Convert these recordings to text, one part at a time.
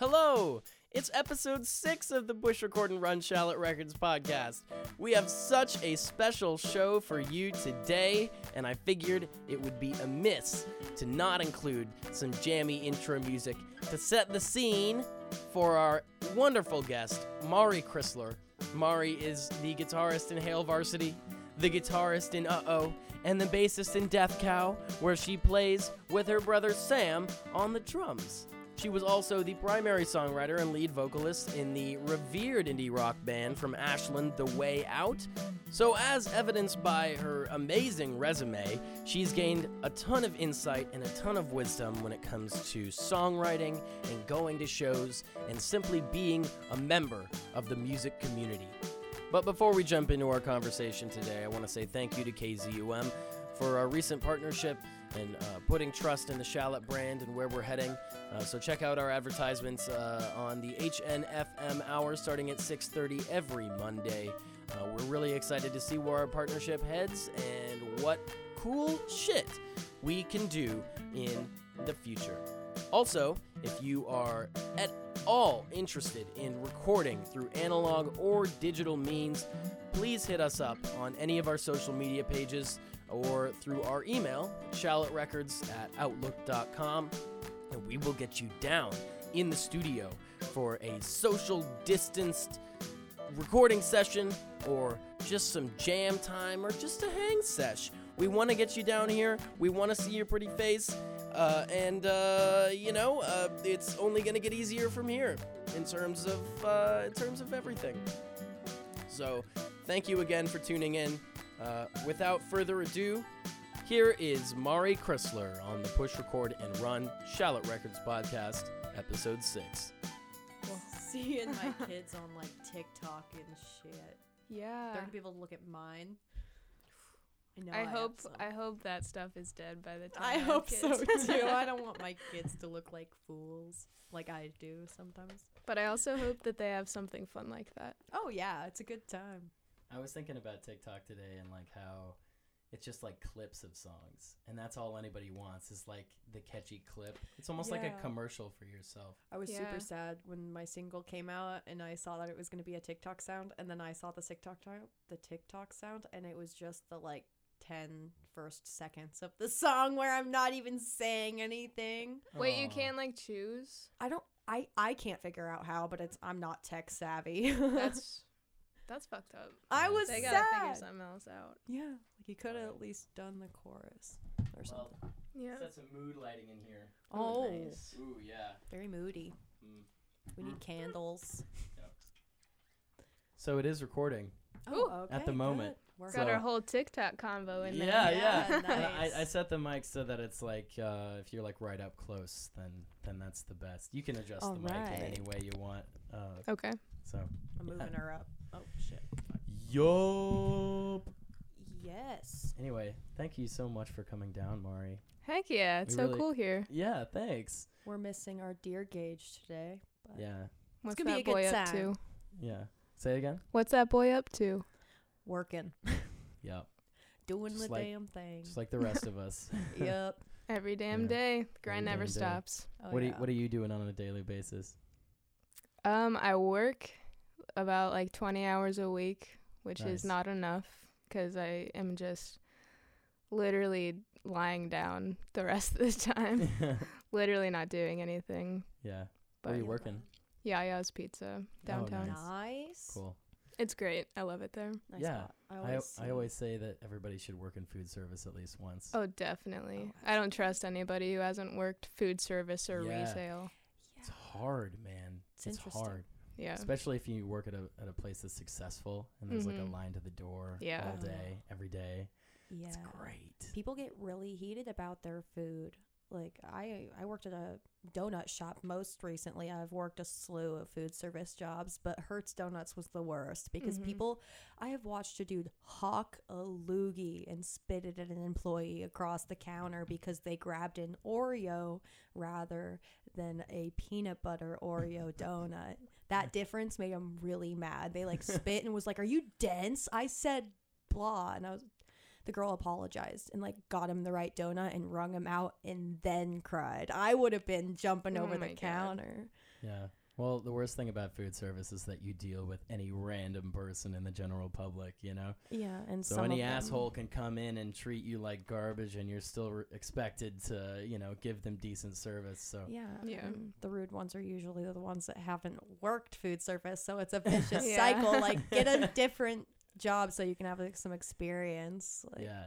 Hello! It's episode 6 of the Push Record and Run Shallot Records podcast. We have such a special show for you today, and I figured it would be amiss to not include some jammy intro music to set the scene for our wonderful guest, Mari Crisler. Mari is the guitarist in Hail Varsity, the guitarist in Uh Oh, and the bassist in Death Cow, where she plays with her brother Sam on the drums. She was also the primary songwriter and lead vocalist in the revered indie rock band from Ashland, The Way Out. So, as evidenced by her amazing resume, she's gained a ton of insight and a ton of wisdom when it comes to songwriting and going to shows and simply being a member of the music community. But before we jump into our conversation today, I want to say thank you to KZUM for our recent partnership and uh, putting trust in the Shallot brand and where we're heading. Uh, so check out our advertisements uh, on the HNFM hour starting at 6:30 every Monday. Uh, we're really excited to see where our partnership heads and what cool shit we can do in the future. Also, if you are at all interested in recording through analog or digital means, please hit us up on any of our social media pages or through our email, shallotrecords at outlook.com, and we will get you down in the studio for a social distanced recording session or just some jam time or just a hang sesh. We want to get you down here. We want to see your pretty face. Uh, and, uh, you know, uh, it's only going to get easier from here in terms of, uh, in terms of everything. So, thank you again for tuning in. Uh, without further ado, here is Mari Crisler on the Push Record and Run Shallot Records podcast, episode 6. Well, Seeing my kids on like TikTok and shit. Yeah. They're gonna be able to look at mine. I know. I have hope some. I hope that stuff is dead by the time I have hope so too. I don't want my kids to look like fools, like I do sometimes. but I also hope that they have something fun like that. Oh yeah, it's a good time. I was thinking about TikTok today and like how it's just like clips of songs, and that's all anybody wants is like the catchy clip. It's almost like a commercial for yourself. I was Yeah. super sad when my single came out and I saw that it was gonna be a TikTok sound, and then I saw the TikTok ti- the TikTok sound, and it was just the like 10 first seconds of the song where I'm not even saying anything. Wait, you can't like choose? I don't. I I can't figure out how, but it's I'm not tech savvy. That's that's fucked up. I was They gotta figure something else out. Yeah, like you could have at least done the chorus or Well, something. Yeah. set some mood lighting in here. Oh, nice. Ooh, yeah. very moody. Mm. We need candles. So it is recording. Oh, okay, At the moment. good. We're Got So- our whole TikTok convo in Yeah, there. yeah. Yeah, And I, I set the mic so that it's like uh, if you're like right up close, then then that's the best. You can adjust the mic in any way you want. Uh, Okay. so I'm moving her up. Oh shit. yup. Yes. Anyway, thank you so much for coming down, Mari. Heck yeah, it's We so really- cool here. Yeah, thanks. We're missing our deer gauge today. But Yeah, What's gonna be that a good boy up time. to? yeah. Say it again. What's that boy up to? Working. Yep. Doing Just the like- damn thing. Just like the rest of us. yep. Every damn Yeah. day. The grind Every never damn day. stops. Oh, what are you, yeah. What are you doing on a daily basis? Um, I work about like 20 hours a week, which Nice. is not enough because I am just literally lying down the rest of the time, literally not doing anything. yeah. But Where are you yeah. working? Yia Yia's Pizza oh, downtown. nice. Nice. Cool. It's great. I love it there. Nice Yeah, spot. I I, always, I see- always say that everybody should work in food service at least once. Oh, definitely. Oh, I don't trust anybody who hasn't worked food service or Yeah. resale. It's hard, man. It's It's, interesting. hard, Yeah. especially if you work at a at a place that's successful and there's like Mhm. a line to the door Yeah. all day, every day. Yeah. It's great. People get really heated about their food. Like I I worked at a donut shop most recently. I've worked a slew of food service jobs, but Hurts Donuts was the worst because Mhm. people I have watched a dude hawk a loogie and spit it at an employee across the counter because they grabbed an Oreo rather than a peanut butter Oreo donut. That difference made them really mad. They like spit and was like, "Are you dense?" I said blah, and I was the girl apologized and like got him the right donut and wrung him out and then cried. I would have been jumping Oh over my the God. counter. Yeah. Well, the worst thing about food service is that you deal with any random person in the general public, you know? Yeah, and So some any of them- asshole can come in and treat you like garbage and you're still re- expected to, you know, give them decent service. So Yeah, Yeah. and the rude ones are usually the ones that haven't worked food service, so it's a vicious Yeah. cycle. Like, get a different job so you can have like some experience. Like, yeah.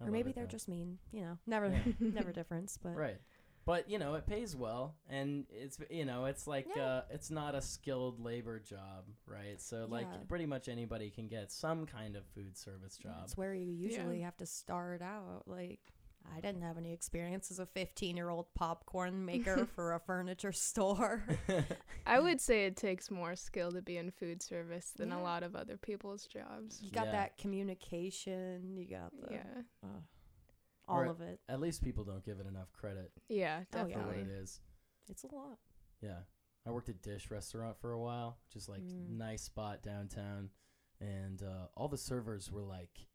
I or maybe they're though. just mean. You know, never, Yeah. never difference. But Right. But, you know, it pays well and it's you know, it's like Yeah. uh it's not a skilled labor job, right? So like Yeah. pretty much anybody can get some kind of food service job. That's where you usually have to start out. Like, I didn't have any experience as a 15 year old popcorn maker for a furniture store. I would say it takes more skill to be in food service than Yeah. a lot of other people's jobs. You got Yeah. that communication. You got the Yeah. uh, all Or- of it. At least people don't give it enough credit Yeah, Oh, for what definitely. it is. It's a lot. Yeah. I worked at Dish Restaurant for a while, just like Mm. nice spot downtown, and uh, all the servers were like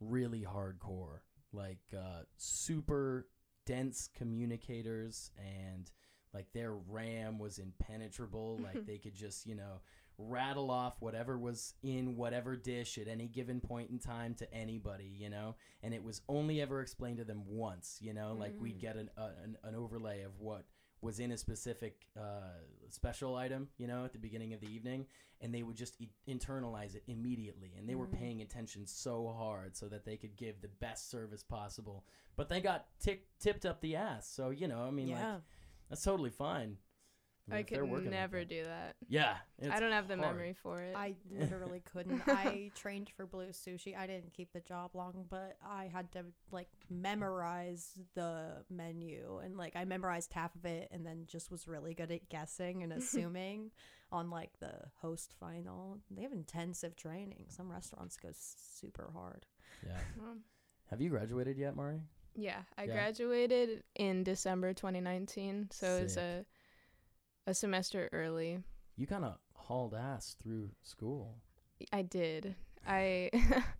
really hardcore, like uh, super dense communicators, and like their RAM was impenetrable. like they could just you know rattle off whatever was in whatever dish at any given point in time to anybody, you know, and it was only ever explained to them once, you know, like we'd Mm. get an, a, an an overlay of what was in a specific uh, special item, you know, at the beginning of the evening, and they would just e- internalize it immediately. And they were Mm. paying attention so hard so that they could give the best service possible. But they got tick tipped up the ass. So you know, I mean, yeah. like that's totally fine. Mean, I if could working like never that. do that. Yeah, I don't have the hard. memory for it. I literally couldn't. I trained for Blue Sushi. I didn't keep the job long, but I had to like memorize the menu and like I memorized half of it and then just was really good at guessing and assuming on like the host final. They have intensive training. Some restaurants go super hard. Yeah. Um, Have you graduated yet, Mari? yeah, I Yeah. graduated in December 2019, so it was a a semester early. You kind of hauled ass through school. I did. I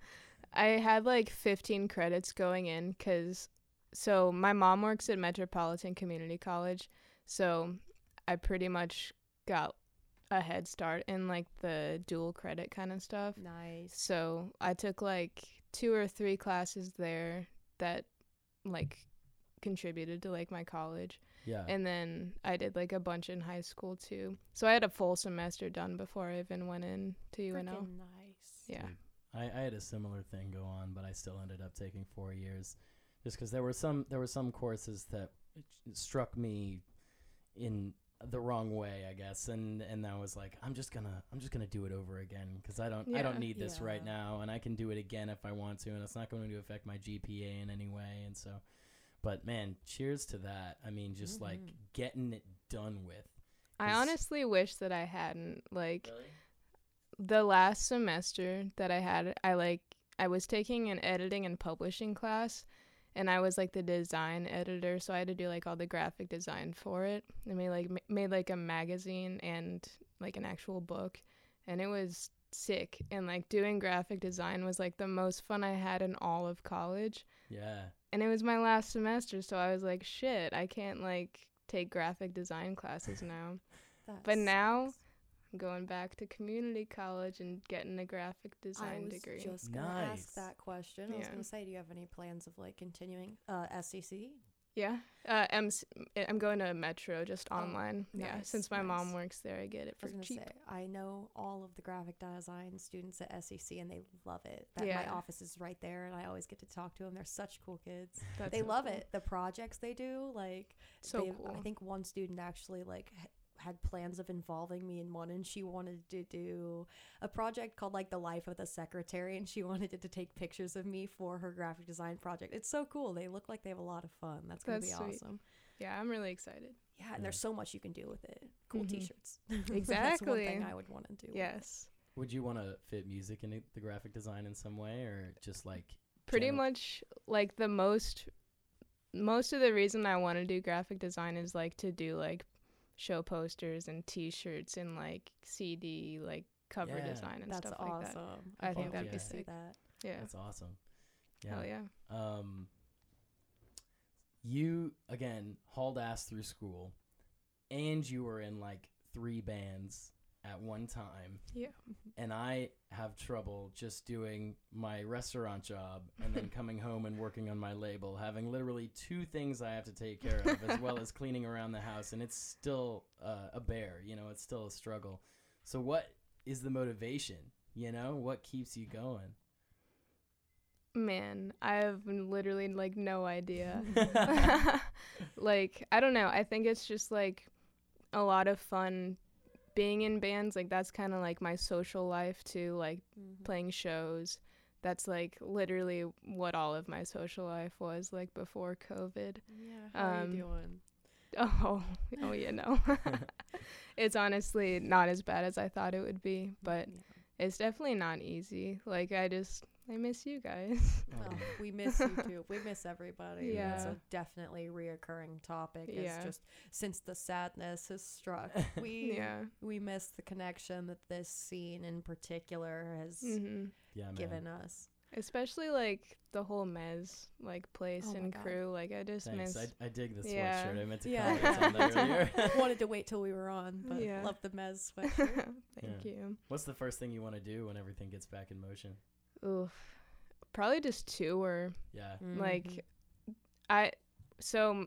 I had like 15 credits going in cuz so my mom works at Metropolitan Community College, so I pretty much got a head start in like the dual credit kind of stuff. Nice. So I took like two or three classes there that like contributed to like my college. Yeah. And then I did like a bunch in high school too. So I had a full semester done before I even went in to UNO. Freaking nice. Yeah. I, I had a similar thing go on, but I still ended up taking four years, just because there were some there were some courses that struck me in the wrong way, I guess, and and I was like, I'm just gonna I'm just gonna do it over again because I don't I don't need this right now, and I can do it again if I want to, and it's not going to affect my GPA in any way, and so, but man, cheers to that. I mean, just like Mhm. getting it done with. I honestly wish that I hadn't like the last semester that I had I like I was taking an editing and publishing class and I was like the design editor so I had to do like all the graphic design for it. I made like ma- made like a magazine and like an actual book and it was sick and like doing graphic design was like the most fun I had in all of college Yeah. And it was my last semester so I was like shit I can't like take graphic design classes now. That But now. I'm going back to community college and getting a graphic design degree. I design was degree. just gonna Nice. ask that question. I was gonna say, do you have any plans of like continuing uh, SEC? Yeah, uh, I'm I'm going to Metro just Oh, online. yeah, since my mom works there, I get it I for was cheap. say, I know all of the graphic design students at SEC, and they love it. That my office is right there, and I always get to talk to them. They're such cool kids. That's they so love cool. it. The projects they do, like So cool. I think one student actually like had plans of involving me in one, and she wanted to do a project called like the life of the secretary, and she wanted it to take pictures of me for her graphic design project. It's so cool. They look like they have a lot of fun. That's gonna That's be sweet. awesome. yeah, I'm really excited. Yeah, and Yeah. there's so much you can do with it. Cool Mhm. T-shirts. exactly That's one thing Exactly. I would want to do. Yes, Would you want to fit music into the graphic design in some way, or just like pretty general- much like the most most of the reason I want to do graphic design is like to do like show posters and T-shirts and like CD like cover Yeah. design and That's stuff awesome. like that. I, I think can't that'd wait be sick. that. Yeah. That's awesome. Yeah. Hell yeah. Um, you again hauled ass through school, and you were in like three bands at one time Yeah. and I have trouble just doing my restaurant job and then coming home and working on my label, having literally two things I have to take care of, as well as cleaning around the house, and it's still uh, a bear. You know, it's still a struggle. So, what is the motivation? You know, what keeps you going? Man, I have literally like no idea. like, I don't know. I think it's just like a lot of fun being in bands. Like, that's kind of like my social life too, like Mhm. playing shows. That's like literally what all of my social life was like before COVID. Yeah, how are Um, you doing? Oh, oh, you know. it's honestly not as bad as I thought it would be, but Yeah. It's definitely not easy. Like, I just, I miss you guys. Oh, we miss you too. We miss everybody. It's Yeah. a definitely reoccurring topic. Yeah. It's just since the sadness has struck, we yeah. we miss the connection that this scene in particular has hmm Yeah, man. given us. Especially like the whole Mez like place Oh and crew. Like I just Thanks. miss. I, I dig the sweatshirt. Yeah. I meant to Yeah. comment on that earlier. Wanted to wait till we were on, but Yeah. love the Mez sweatshirt. Thank you. What's the first thing you want to do when everything gets back in motion? Oof. Probably just tour. Yeah. Mhm. Like I so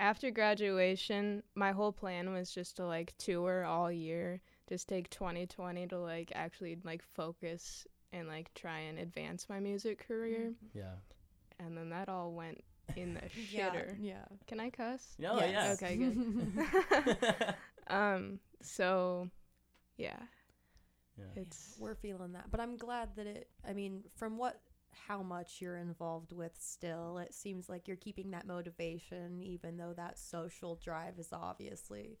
after graduation, my whole plan was just to like tour all year, just take 2020 to like actually like focus and like try and advance my music career. Mhm. Yeah. And then that all went in the shitter. yeah. Can I cuss? Oh, Yes. yes. Okay, good. um so yeah, yeah. it's We're feeling that, but I'm glad that it. I mean, from what how much you're involved with still, it seems like you're keeping that motivation, even though that social drive is obviously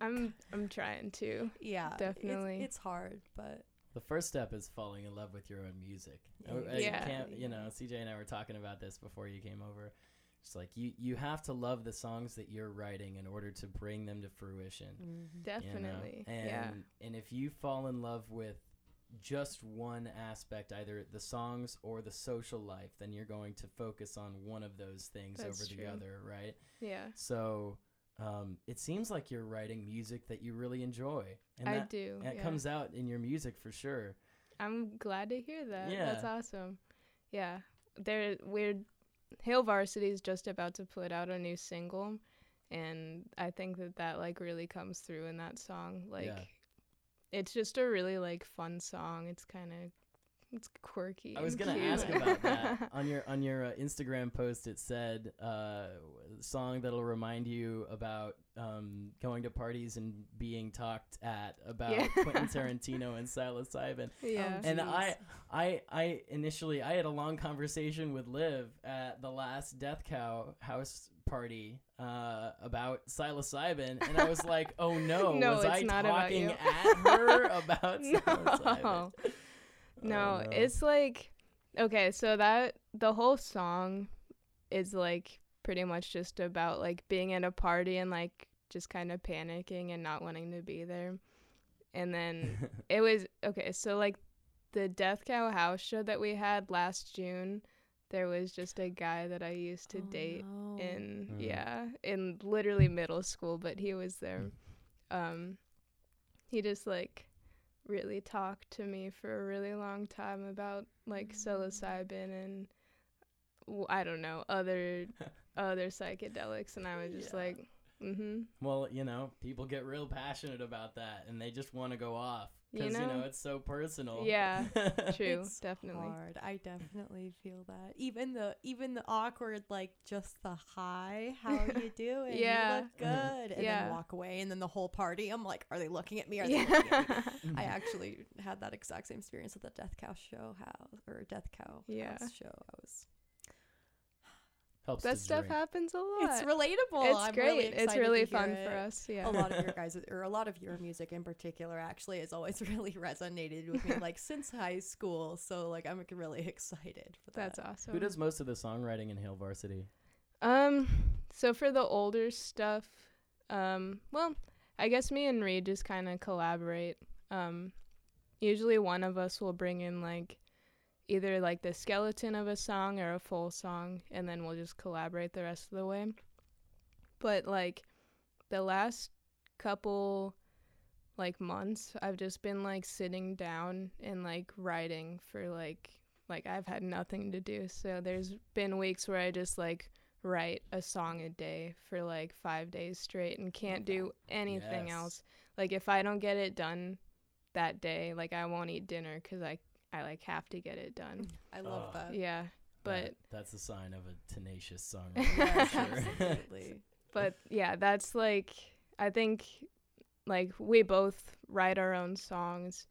I'm I'm trying to. yeah, it's- Definitely. It's, hard, but The first step is falling in love with your own music. Oh, uh, yeah, I- I can't, you know, CJ and I were talking about this before you came over. It's like you you have to love the songs that you're writing in order to bring them to fruition. Mm-hmm. you know? Definitely. And yeah. and if you fall in love with just one aspect, either the songs or the social life, then you're going to focus on one of those things That's over the other, right? Yeah. So um, it seems like you're writing music that you really enjoy, and I that, do. that yeah. comes out in your music for sure. I'm glad to hear that. Yeah. That's awesome. Yeah. There we're Hail Varsity is just about to put out a new single and I think that that like really comes through in that song. Like Yeah. it's just a really like fun song. It's kind of it's quirky. I was gonna cute. ask about that on your on your uh, Instagram post. It said uh, song that'll remind you about um, going to parties and being talked at about Yeah. Quentin Tarantino and psilocybin. yeah. And I, I, I initially I had a long conversation with Liv at the last Death Cow house party uh, about psilocybin, and I was like, "Oh no, No, was I not talking you. at her about psilocybin?" no. No, Oh, it's like okay, so that the whole song is like pretty much just about like being at a party and like just kind of panicking and not wanting to be there. And then it was okay, so like the Death Cow house show that we had last June, there was just a guy that I used to Oh, date no. in Mm. yeah in literally middle school but he was there um he just like really talked to me for a really long time about like psilocybin and w- i don't know other other psychedelics and i was just Yeah. like mm-hmm Well, you know, people get real passionate about that, and they just want to go off because you, know know? it's so personal. Yeah, true It's definitely hard. I definitely feel that. Even the even the awkward, like just the hi, how are you doing? Yeah. you look good, and Yeah. then walk away, and then the whole party, I'm like, are they looking at me? Are they looking at me? I actually had that exact same experience at the Death Cow show house or Death Cow Yeah. house show. I was. Helps that stuff drink. happens a lot It's relatable. it's I'm great Really it's really fun it. for us yeah a lot of your guys or a lot of your music in particular actually has always really resonated with me like since high school so like i'm really excited for that that's awesome Who does most of the songwriting in Hail Varsity? Um, so for the older stuff, um, well, I guess me and Reed just kind of collaborate. Um, usually one of us will bring in like either like the skeleton of a song or a full song, and then we'll just collaborate the rest of the way. But like the last couple like months I've just been like sitting down and like writing for like like I've had nothing to do. So there's been weeks where I just like write a song a day for like 5 days straight and can't do anything Yes. else. Like if I don't get it done that day, like I won't eat dinner cuz I I like have to get it done. I love Oh. that. Yeah. But That- that's a sign of a tenacious song. Yes, absolutely. but yeah, that's like I think like we both write our own songs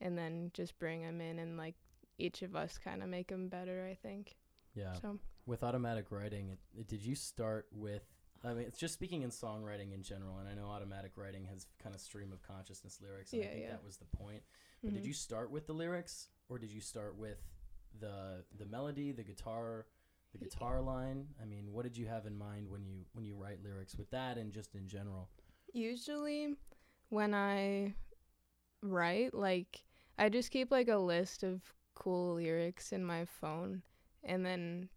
and then just bring them in and like each of us kind of make them better, I think. yeah. So With automatic writing, it, it- did you start with? I mean, it's just speaking in songwriting in general, and I know automatic writing has kind of stream of consciousness lyrics, and I think yeah. that was the point. But did mhm. you start with the lyrics, or did you start with the the melody, the guitar, the guitar line? I mean, what did you have in mind when you when you write lyrics with that, and just in general? usually when I write, like I just keep like a list of cool lyrics in my phone and then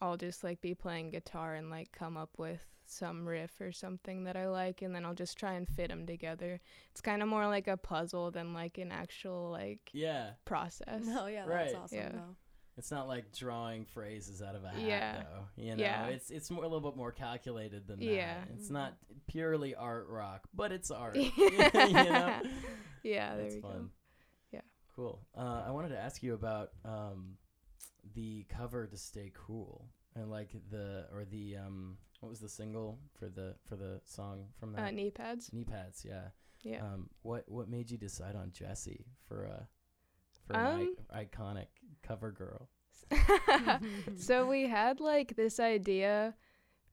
I'll just like be playing guitar and like come up with some riff or something that I like and then I'll just try and fit them together. It's kind of more like a puzzle than like an actual like Yeah, process. No, yeah, Right. that's awesome Yeah. though. it's not like drawing phrases out of a hat, Yeah. though. You know, Yeah. it's it's more a little bit more calculated than that. Yeah. it's not purely art rock, but it's art. yeah. you know. Yeah, there That's we fun. go. Yeah. Cool. Uh, I wanted to ask you about um, the cover to "Stay Cool" and like the or the um, what was the single for the for the song from Uh, that? knee pads. Knee pads. Yeah. Yeah. Um, what what made you decide on Jessie for a for an Um, I- iconic cover girl? so we had like this idea.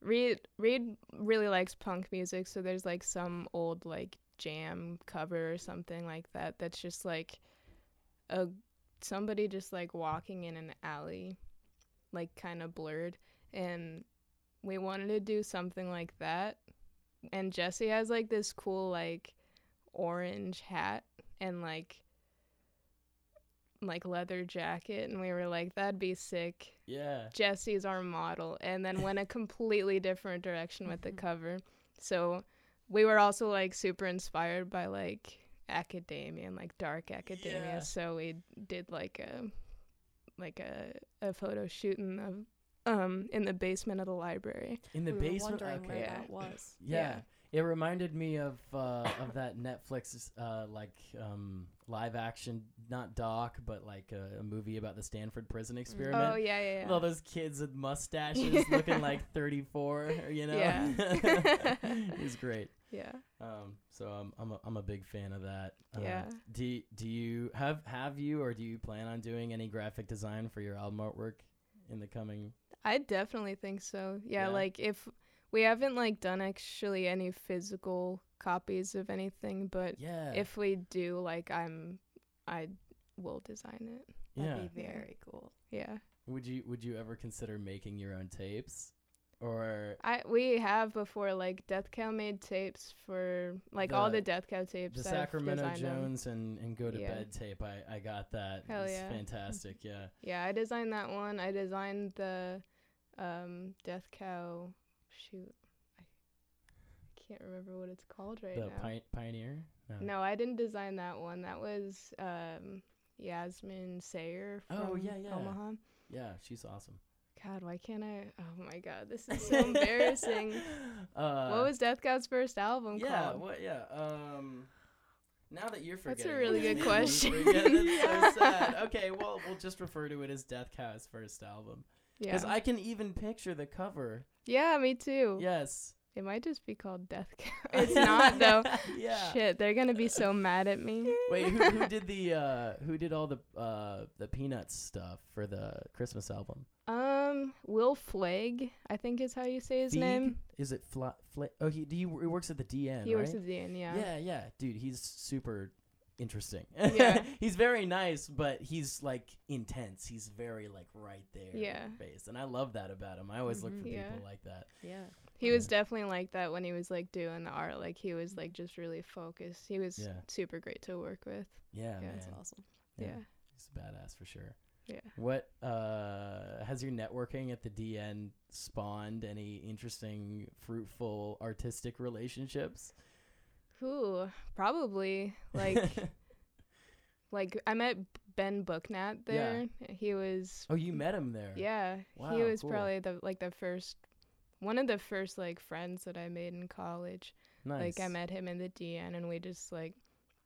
Reed Reed really likes punk music, so there's like some old like jam cover or something like that. That's just like a somebody just like walking in an alley, like kind of blurred, and we wanted to do something like that. And Jesse has like this cool like orange hat and like like leather jacket and we were like that'd be sick Yeah. jesse's our model and then went a completely different direction with the mm-hmm. cover so we were also like super inspired by like academia and like dark academia Yeah. so we did like a like a, a photo shoot in the um in the basement of the library In the we basement. wondering okay. where Yeah. that was. Yeah. Yeah. It reminded me of uh, of that Netflix uh, like um, live action, not doc, but like a, a movie about the Stanford prison experiment. oh yeah yeah, With yeah. All those kids with mustaches looking like 34, you know? Yeah. it was great. Yeah Um, so I'm I'm a, I'm a big fan of that. Uh, Yeah. Do do you have have you or do you plan on doing any graphic design for your album artwork in the coming? I definitely think so. Yeah, Yeah. like if we haven't like done actually any physical copies of anything, but Yeah. if we do, like I'm, I will design it. yeah. That'd be very cool. Yeah, Would you would you ever consider making your own tapes? Or I we have before like Death Cow made tapes for like all The- the Death Cow tapes. the Sacramento them. Jones and, and Go to Yeah. Bed tape. I, I got that. Hell it's yeah. fantastic. Yeah. Yeah, I designed that one. I designed the um Death Cow. Shoot, I, I can't remember what it's called right the now. pi- Pioneer. No, I didn't design that one. That was um, Yasmin Sayer from Oh, yeah, yeah. Omaha. Yeah, she's awesome. God, why can't I? Oh my God, this is so embarrassing. Uh, what was Death Cow's first album Yeah. called? What? Yeah. Um. Now that you're forgetting, That's a really good question. forget so sad. Okay, well, we'll just refer to it as Death Cow's first album Yeah. because I can even picture the cover. yeah, me too. Yes. It might just be called Death Cow. it's not though. yeah. Shit, they're gonna be so mad at me. Wait, who, who did the uh, who did all the uh, the Peanuts stuff for the Christmas album? Um, Will Flagg, I think is how you say his Feig? name. Is it Fla? Fla- oh, he do you, he works at the DN, He right? works at the end. Yeah. yeah, yeah, dude, he's super interesting. Yeah. he's very nice, but he's like intense. He's very like right there. in Yeah. your face, and I love that about him. I always look Mhm. for Yeah. people like that. Yeah. He was definitely like that when he was like doing the art. Like he was like just really focused. He was Yeah. super great to work with. Yeah, Yeah, man. That's awesome. Yeah. he's a badass for sure. Yeah. What uh, has your networking at the DN spawned any interesting, fruitful artistic relationships? Ooh, probably like like I met Ben Booknat there. Yeah. He was oh, you met him there. yeah, Wow, he was cool. probably the like the first one of the first like friends that I made in college. nice. Like I met him in the DN and we just like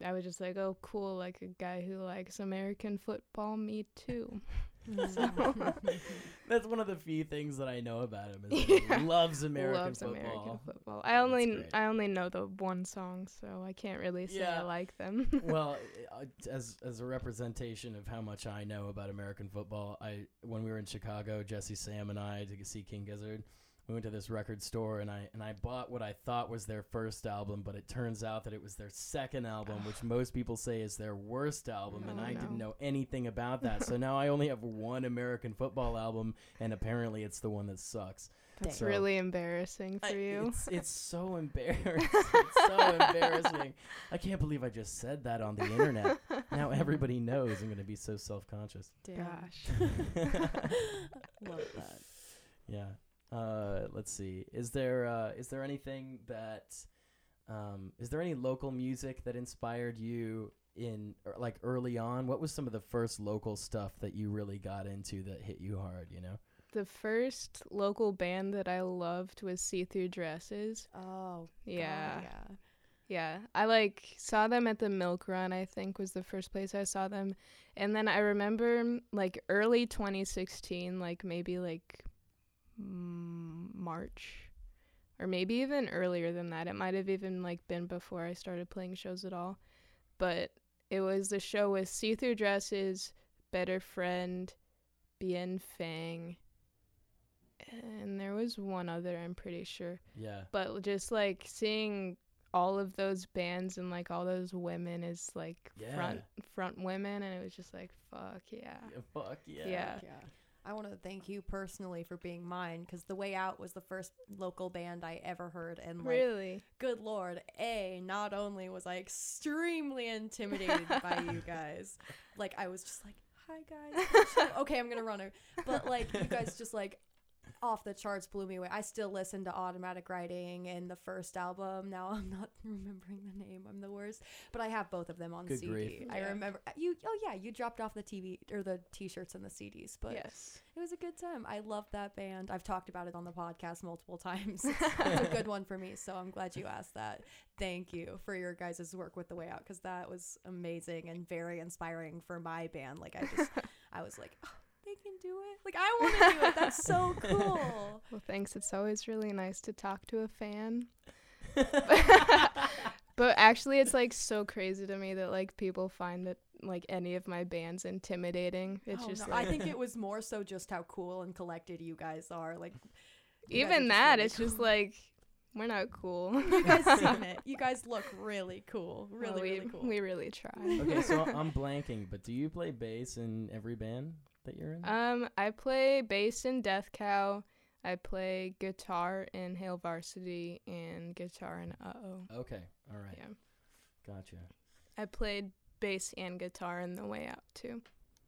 I was just like, "Oh, cool, like a guy who likes American football, me too." That's one of the few things that I know about him. Is that Yeah. he loves American Loves football. American football. I only. I only know the one song, so I can't really say Yeah. I like them. well, as as a representation of how much I know about American football, I when we were in Chicago, Jesse Sam and I to see King Gizzard, we went to this record store and I and I bought what I thought was their first album, but it turns out that it was their second album, which most people say is their worst album, and Oh, I no. didn't know anything about that. so now I only have one American football album, and apparently it's the one that sucks. That's So- really embarrassing for I- you. It's, it's so embarrassing. it's so embarrassing. I can't believe I just said that on the internet. Now everybody knows I'm going to be so self conscious. Gosh. Love that. Yeah. Uh, let's see. Is there uh, is there anything that um, is there any local music that inspired you in or, like early on? What was some of the first local stuff that you really got into that hit you hard? You know. The first local band that I loved was See Through Dresses. Oh, Yeah. God, yeah. Yeah, I like saw them at the Milk Run. I think was the first place I saw them, and then I remember like early 2016, like maybe like March, or maybe even earlier than that. It might have even like been before I started playing shows at all, but it was the show with See Through Dresses, Better Friend, Bien Fang, and there was one other. I'm pretty sure Yeah. but just like seeing all of those bands and like all those women is like front front women and it was just like fuck yeah Yeah, fuck yeah. Yeah. Yeah. I want to thank you personally for being mine because The Way Out was the first local band I ever heard. And, like, really good lord, A, not only was I extremely intimidated by you guys, like, I was just like, hi guys. okay, I'm going to run her. But, like, you guys just, like, off the charts blew me away. I still listen to Automatic Writing and the first album. Now I'm not remembering the name. I'm the worst. But I have both of them on Good CD. grief. I Yeah. remember uh, you. Oh yeah, you dropped off the TV or the T-shirts and the CDs. But yes it was a good time. I love that band. I've talked about it on the podcast multiple times. it's a good one for me. So I'm glad you asked that. Thank you for your guys' work with The Way Out because that was amazing and very inspiring for my band. Like I just, I was like, oh, they can do it. Like I want to do it. That's so cool. well thanks it's always really nice to talk to a fan but actually it's like so crazy to me that like people find that like any of my bands intimidating it's Oh, just no, like I think it was more so just how cool and collected you guys are. Like you guys are even that really it's just like we're not cool you guys seen it. You guys look really cool. Really, Well, we, really cool. we really try okay, so I'm blanking, but do you play bass in every band that you're in? Um, I play bass in Death Cow. I play guitar in Hail Varsity and guitar in Uh Oh. okay, all right, Yeah. gotcha. I played bass and guitar in The Way Out too.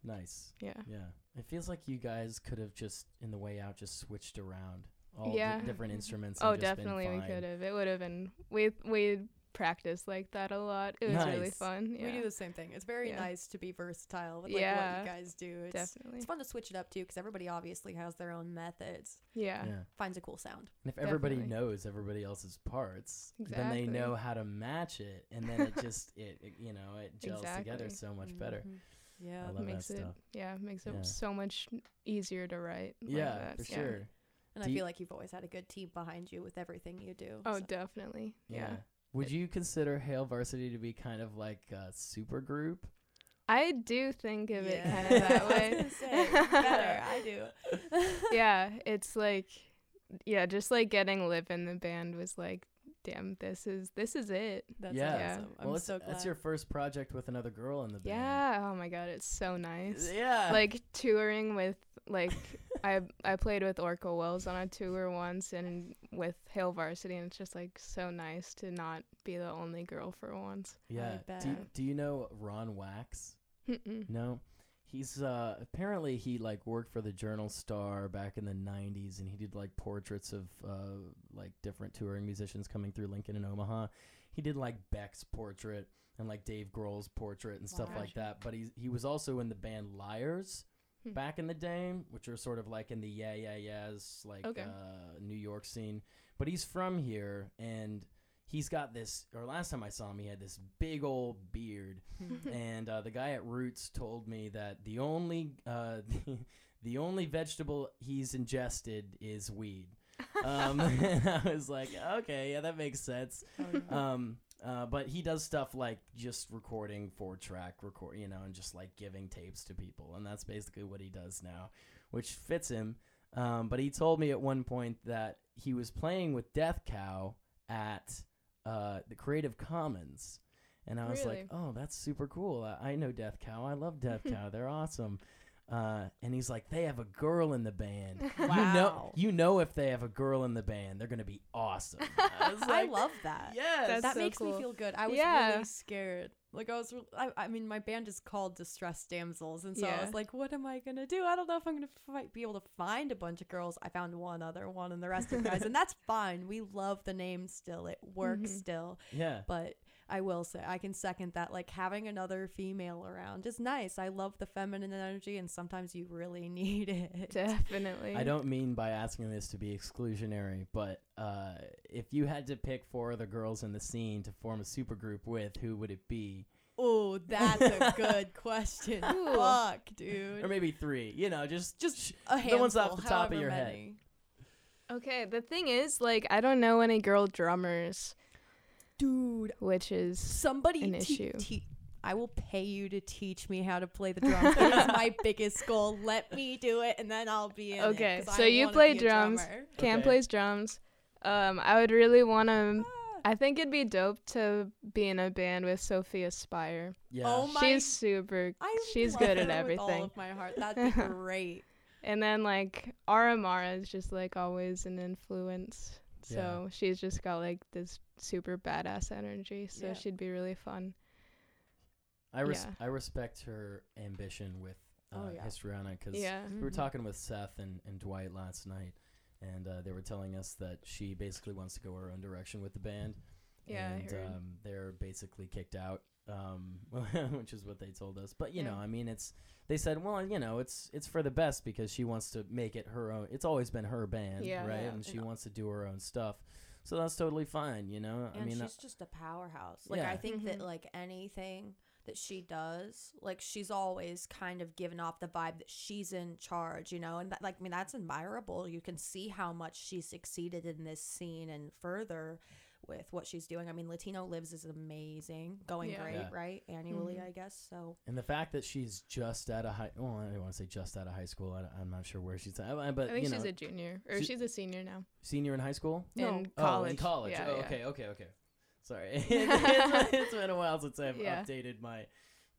Nice. Yeah. Yeah, it feels like you guys could have just in the way out just switched around all Yeah. the different instruments. Oh, and just been definitely we could have. It would have been. We we practiced like that a lot. It was really fun. Yeah. We do the same thing. It's very Yeah. nice to be versatile with like what you guys do. It's definitely. it's fun to switch it up too because everybody obviously has their own methods. Yeah. Yeah. Finds a cool sound. And if everybody knows everybody else's parts, then they know how to match it, and then it just it, it you know it gels together so much better. Mhm. Yeah. I love makes that it stuff. yeah makes it Yeah. so much easier to write. like Yeah, that. for Yeah. sure. And Do I you- feel like you've always had a good team behind you with everything you do. Oh, so- definitely. Yeah. Yeah. Would you consider Hail Varsity to be kind of like a super group? I do think of it kind of that way. say, better. I do. yeah, it's like yeah, just like getting live in the band was like, damn, this is this is it. That's yeah. awesome. I'm well, so glad. that's your first project with another girl in the band. Yeah. Oh my god, it's so nice. Yeah. Like touring with like I I played with Orca Wells on a tour once and with Hail Varsity and it's just like so nice to not be the only girl for once. yeah. Do, do you know Ron Wax? Mm-mm. No. he's uh apparently he like worked for the Journal Star back in the '90s, and he did like portraits of uh like different touring musicians coming through Lincoln and Omaha. He did like Beck's portrait and like Dave Grohl's portrait and stuff like that. But he he was also in the band Liars Hmm. back in the day, which are sort of like in the yeah yeah yeahs like Okay. uh, New York scene. But he's from here, and he's got this. Or last time I saw him, he had this big old beard, and uh, the guy at Roots told me that the only uh, the only vegetable he's ingested is weed. Um, and I was like, okay, yeah, that makes sense. Oh. Um, uh, but he does stuff like just recording four track record, you know, and just like giving tapes to people, and that's basically what he does now, which fits him. Um, but he told me at one point that he was playing with Death Cow at uh, the Creative Commons, and I was like, "Oh, that's super cool. I, I know Death Cow. I love Death Cow. They're awesome." Uh, and he's like, "They have a girl in the band. You know, you know, if they have a girl in the band, they're gonna be awesome." I, was I love that. Yes. That's that so makes me feel good. I was Yeah. really scared. Like I was, I, I mean, my band is called Distressed Damsels, and so I was like, "What am I gonna do? I don't know if I'm gonna fi- be able to find a bunch of girls." I found one other one, and the rest are guys, and that's fine. We love the name still; it works Mhm. still. yeah. But I will say, I can second that. Like having another female around is nice. I love the feminine energy, and sometimes you really need it. Definitely. I don't mean by asking this to be exclusionary, but uh, if you had to pick four of the girls in the scene to form a supergroup with, who would it be? Oh, that's a good question. Fuck, dude. Or maybe three. You know, just Just sh- a handful, the ones off the top of however your head. Okay, the thing is, like, I don't know any girl drummers, Dude, which is somebody An te- issue. te- I will pay you to teach me how to play the drums. it is my biggest goal. Let me do it, and then I'll be in it, so I you play drums. Cam Okay. plays drums. Um, I would really want to. Ah. I think it'd be dope to be in a band with Sophia Spire. yeah. Oh my- She's super. I she's good at her with all everything. of my heart. That'd be great. And then like Aramara is just like always an influence. So she's just got like this super badass energy. So Yeah. she'd be really fun. I res- yeah. I respect her ambition with uh, Oh, yeah. Histrionic because Yeah. we were Mhm. talking with Seth and, and Dwight last night, and uh, they were telling us that she basically wants to go her own direction with the band. Yeah, and. Um, they're basically kicked out, um, which is what they told us. But you Yeah. know, I mean, it's they said, well, you know, it's it's for the best because she wants to make it her own. It's always been her band, Yeah. right? Yeah. And she And- wants to do her own stuff. So that's totally fine, you know. I and mean, uh, she's just a powerhouse. Like Yeah. I think that Mhm. like anything that she does, like she's always kind of given off the vibe that she's in charge, you know, and that, like I mean that's admirable. You can see how much she succeeded in this scene and further with what she's doing. I mean, Latino Lives is amazing, going Yeah. great, Yeah. right? Annually, Mhm. I guess. So And the fact that she's just out of high, well, I don't want to say just out of high school. I, am not sure where she's at, but I think you she's know, a junior or she- she's a senior now senior in high school. No. in Oh, college. in college. Yeah, oh, yeah. okay, okay, okay. Sorry, it's, it's been a while since I've Yeah. updated my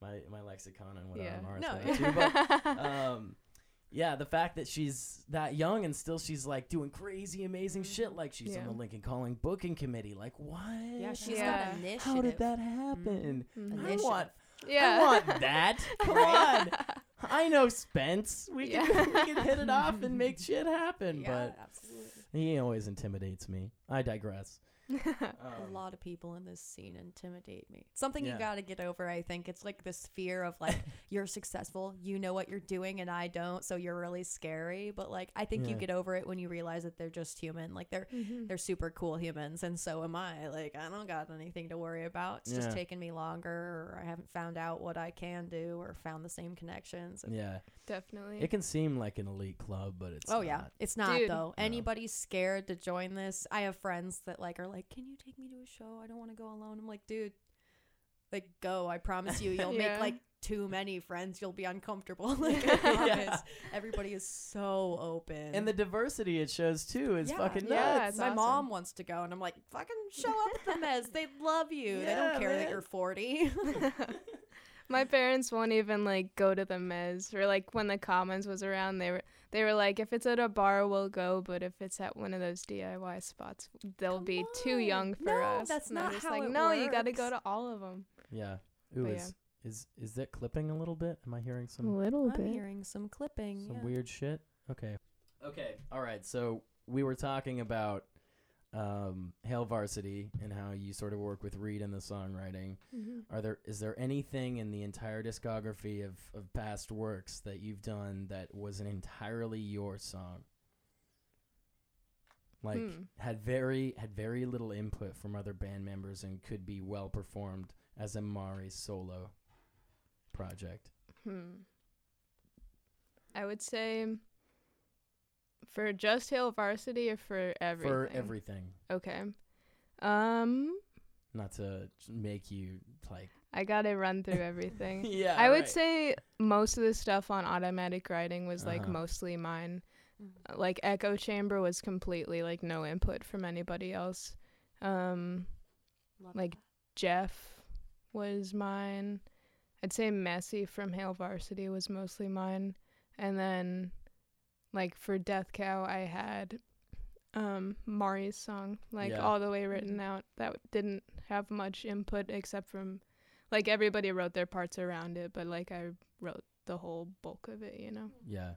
my my lexicon and what Yeah. RMR is No, going to, but um, yeah, the fact that she's that young and still she's like doing crazy, amazing shit. Like she's on Yeah. the Lincoln Calling booking committee. Like what? yeah, she's Yeah. got initiative. How did that happen? Mhm. I Initiative. want yeah. I want that. Come on. I know Spence. We can Yeah. we can hit it off and make shit happen. Yeah, but absolutely. he always intimidates me. I digress. A Um, lot of people in this scene intimidate me. It's something Yeah. you got to get over, I think. It's like this fear of like you're successful, you know what you're doing and I don't, so you're really scary, but like I think you Yeah. get over it when you realize that they're just human. Like they're Mhm. they're super cool humans and so am I. Like I don't got anything to worry about. It's Yeah. just taken me longer or I haven't found out what I can do or found the same connections. And- yeah. Definitely. It can seem like an elite club, but it's Oh yeah, not. it's not Dude. though. No. Anybody's scared to join this. I have friends that like are like, "Can you take me to a show? I don't want to go alone." I'm like, "Dude, like go. I promise you, you'll Yeah. make like too many friends. You'll be uncomfortable." like I promise. Yeah. Everybody is so open. And the diversity it shows too is Yeah, fucking yeah, nuts. it's my awesome. mom wants to go, and I'm like, "Fucking show up at the Mez. They love you. they don't care man. that you're 40." My parents won't even like go to the mez or like when the commons was around they were they were like if it's at a bar we'll go but if it's at one of those DIY spots they'll Come be too young for No, us. that's and not just how like it no you got to go to all of them. Yeah. It But was is is that clipping a little bit? Am I hearing some? A some little I'm bit. hearing some clipping. some yeah. weird shit? Okay. Okay. All right. So we were talking about um, Hail Varsity and how you sort of work with Reed in the songwriting. Mhm. Are there is there anything in the entire discography of, of past works that you've done that was an entirely your song? Like Hmm. had very had very little input from other band members and could be well performed as a Mari solo project. Hmm. I would say for just Hail Varsity or for everything. For everything. Okay. Um, Not to make you like I gotta run through everything. Yeah. I would right. say most of the stuff on automatic writing was like Uh-huh. mostly mine. Mhm. Uh, Like Echo Chamber was completely like no input from anybody else. Um, Love like that. Jeff was mine. I'd say Messy from Hail Varsity was mostly mine. And then like for Death Cow I had um Mari's song like Yeah. all the way written out that didn't have much input except from like everybody wrote their parts around it but like I wrote the whole bulk of it, you know. Yeah.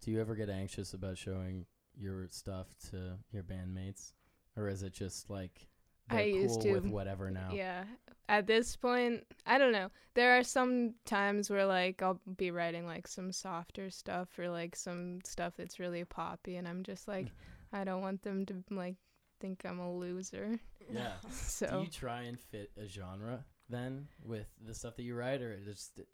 Do you ever get anxious about showing your stuff to your bandmates? Or is it just like I used cool with to. whatever now? Yeah. At this point, I don't know. There are some times where like I'll be writing like some softer stuff or like some stuff that's really poppy and I'm just like I don't want them to like think I'm a loser. Yeah. Do So you try and fit a genre then with the stuff that you write, or is just the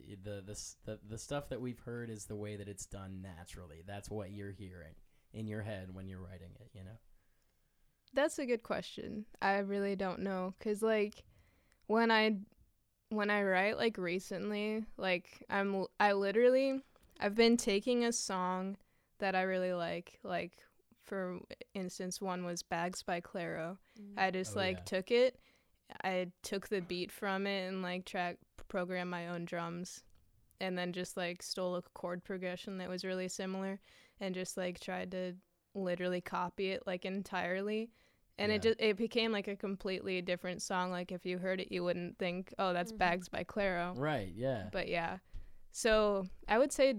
the the the stuff that we've heard is the way that it's done naturally? That's what you're hearing in your head when you're writing it. You know. That's a good question. I really don't know cuz like when I when I write like recently, like I'm l- I literally I've been taking a song that I really like like for instance one was Bags by Clairo. Mm. I just Oh, like yeah. took it. I took the beat from it and like track program my own drums and then just like stole a chord progression that was really similar and just like tried to literally copy it like entirely. And it just it became like a completely different song. Like if you heard it you wouldn't think, "Oh, that's Mhm. Bags by Clairo." Right. Yeah. But yeah. So, I would say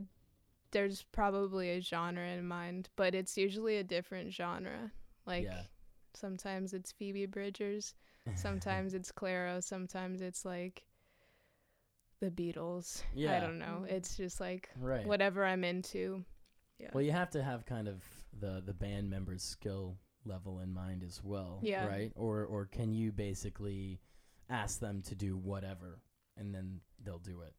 there's probably a genre in mind, but it's usually a different genre. Like yeah. sometimes it's Phoebe Bridgers, sometimes it's Clairo, sometimes it's like the Beatles. Yeah. I don't know. It's just like right. whatever I'm into. Yeah. Well, you have to have kind of the the band members' skill level in mind as well, Yeah. right? Or or can you basically ask them to do whatever and then they'll do it?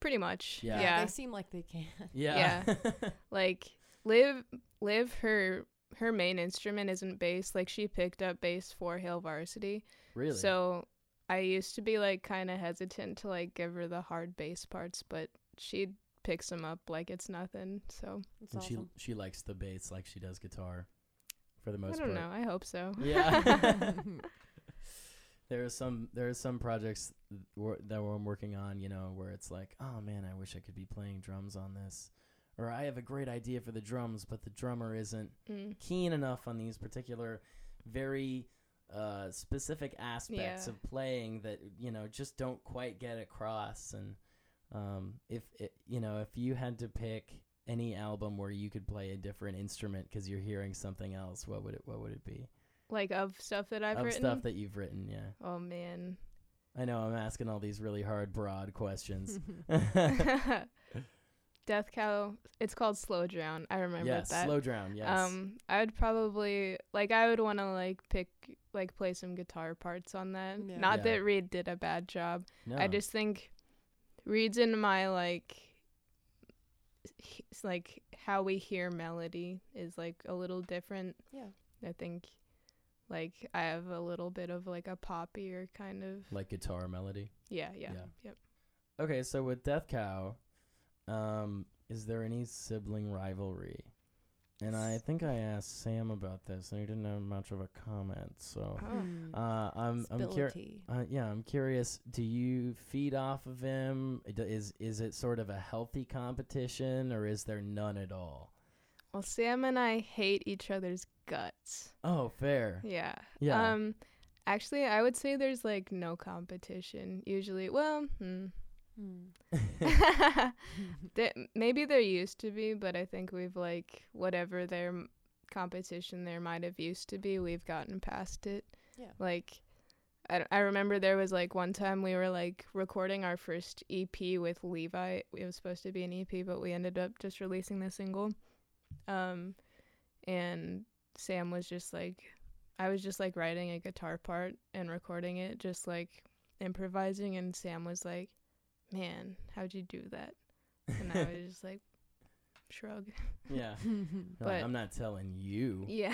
Pretty much. Yeah. Yeah. They seem like they can. Yeah. like live Liv her her main instrument isn't bass. Like she picked up bass for Hail Varsity. really? So I used to be like kind of hesitant to like give her the hard bass parts, but she picks them up like it's nothing. So It's and awesome. she she likes the bass like she does guitar for the most I don't part. know. I hope so. Yeah. there are some there are some projects wor- that I'm working on, you know, where it's like, oh man, I wish I could be playing drums on this, or I have a great idea for the drums, but the drummer isn't Mm. keen enough on these particular, very uh, specific aspects Yeah. of playing that you know just don't quite get across. And um, if it, you know, if you had to pick any album where you could play a different instrument because you're hearing something else, what would it what would it be? Like of stuff that I've of written. stuff that you've written, yeah. oh man. I know I'm asking all these really hard, broad questions. Death Cow. It's called Slow Drown. I remember yes, that. slow drown. Yes. Um, I would probably like I would want to like pick like play some guitar parts on that. Yeah. Not Yeah. that Reed did a bad job. no. I just think Reed's in my like h- it's like how we hear melody is like a little different. Yeah. I think like I have a little bit of like a poppier kind of like guitar melody. yeah, yeah. Yeah. Yep. Okay, so with Death Cow, um, is there any sibling rivalry? And I think I asked Sam about this, and he didn't have much of a comment. So, Oh. Uh, I'm I'm curious. Uh, yeah, I'm curious. Do you feed off of him? Is is it sort of a healthy competition, or is there none at all? Well, Sam and I hate each other's guts. Oh, fair. Yeah. Yeah. Um actually I would say there's like no competition usually. Well, hmm, Mm. Maybe there used to be, but I think we've like whatever their m- competition there might have used to be, we've gotten past it. Yeah. Like, I, I remember there was like one time we were like recording our first EP with Levi. It was supposed to be an EP, but we ended up just releasing the single. Um, and Sam was just like, I was just like writing a guitar part and recording it, just like improvising, and Sam was like, "Man, how'd you do that?" And I was just like, shrug. Yeah. Like, But- I'm not telling you. Yeah.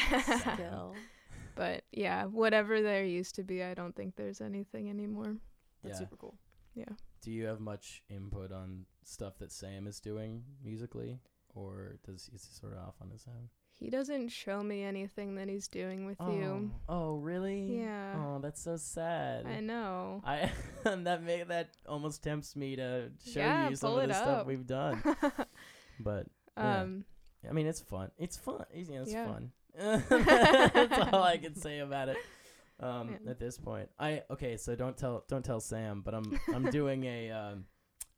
Still. but yeah, whatever there used to be, I don't think there's anything anymore. That's Yeah. super cool. Yeah. Do you have much input on stuff that Sam is doing musically, or does is he sort of off on his own? He doesn't show me anything that he's doing with you. Oh, really? Yeah. Oh, that's so sad. I know. I that make that almost tempts me to show Yeah, you some of the stuff we've done. But Yeah. um, I mean, it's fun. It's fun. It's, you know, it's Yeah. fun. That's all I can say about it. Um, Yeah. at this point, I okay. So don't tell don't tell Sam, but I'm I'm doing a um,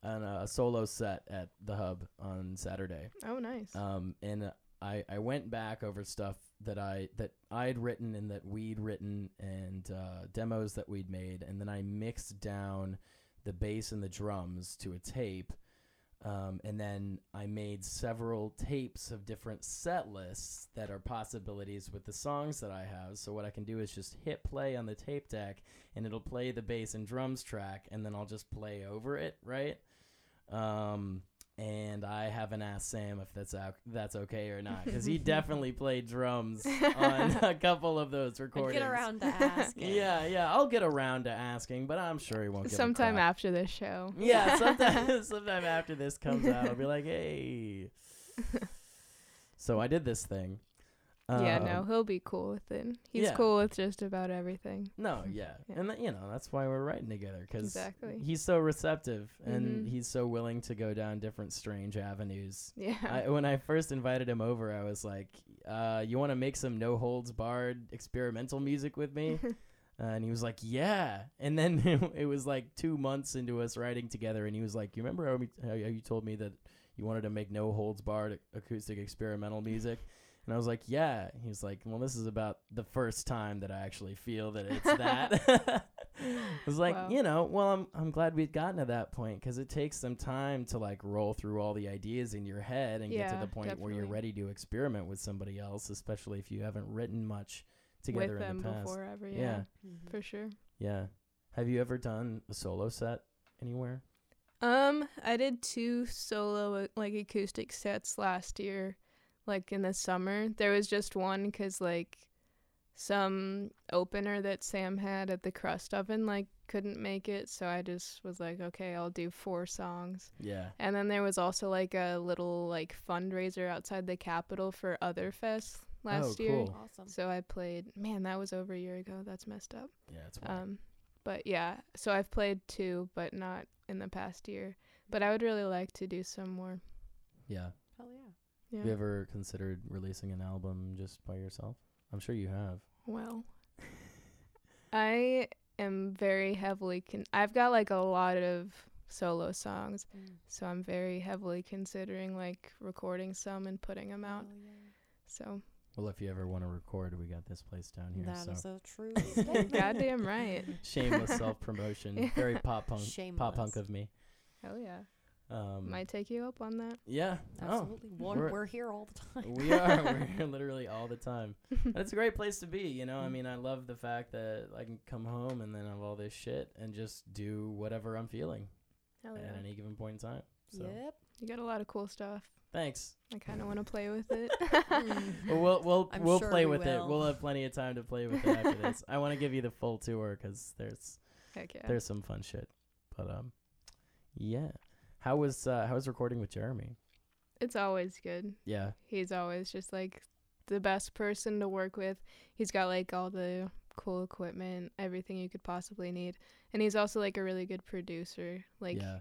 an, uh, a solo set at the Hub on Saturday. oh, nice. Um, and I I went back over stuff that I that I'd written and that we'd written and uh, demos that we'd made, and then I mixed down the bass and the drums to a tape. Um, and then I made several tapes of different set lists that are possibilities with the songs that I have. So what I can do is just hit play on the tape deck, and it'll play the bass and drums track, and then I'll just play over it, right? Um, and I haven't asked Sam if that's out, that's okay or not because he definitely played drums on a couple of those I'd recordings. get around to asking. Yeah, yeah, I'll get around to asking, but I'm sure he won't. Give a Sometime crap. after this show. Yeah, sometime sometime after this comes out, I'll be like, hey. so I did this thing. Yeah, no, Um, he'll be cool with it. He's yeah. cool with just about everything. No, yeah, Yeah. and that, you know that's why we're writing together because Exactly. he's so receptive and Mhm. he's so willing to go down different strange avenues. Yeah. I, when I first invited him over, I was like, uh, "You want to make some no holds barred experimental music with me?" Uh, and he was like, "Yeah." And then it was like two months into us writing together, and he was like, "You remember how, we, how you told me that you wanted to make no holds barred acoustic experimental music?" And I was like, "Yeah." He was like, "Well, this is about the first time that I actually feel that it's that." I was like, Wow. you know, well, I'm I'm glad we'd gotten to that point because it takes some time to like roll through all the ideas in your head and get to the point where you're ready to experiment with somebody else, especially if you haven't written much together with in them the past. before ever. Yeah, Yeah. Mhm. for sure. Yeah. Have you ever done a solo set anywhere? Um, I did two solo like acoustic sets last year, like in the summer. There was just one 'cause like some opener that Sam had at the crust oven like couldn't make it, so I just was like, okay, I'll do four songs. Yeah. And then there was also like a little like fundraiser outside the Capitol for Other Fest last oh, year. cool. Awesome. So I played. Man, that was over a year ago. That's messed up. Yeah, it's wild. Um, but yeah, so I've played two, but not in the past year. But I would really like to do some more. yeah. Hell yeah. Yeah. Have you ever considered releasing an album just by yourself? I'm sure you have. Well, I am very heavily. Con- I've got like a lot of solo songs, Mm. so I'm very heavily considering like recording some and putting them out. Hell yeah. So Well, if you ever want to record, we got this place down here. That so is a true statement. goddamn right. shameless self promotion. Very pop punk. Pop punk of me. Hell yeah. Um, Might take you up on that. yeah. Absolutely. One, we're- we're, here all the Oh, time. we are. We're here literally all the time. And it's a great place to be. You know, I mean, I love the fact that I can come home and then have all this shit and just do whatever I'm feeling Hell at yeah. any given point in time. So Yep. You got a lot of cool stuff. thanks. I kind of want to play with it. Well, we'll we'll, we'll sure play we with it. We'll have plenty of time to play with it after this. I want to give you the full tour because there's Heck yeah. there's some fun shit. But um, yeah. How was uh, how was recording with Jeremy? It's always good. Yeah. He's always just like the best person to work with. He's got like all the cool equipment, everything you could possibly need. And he's also like a really good producer. Like yeah.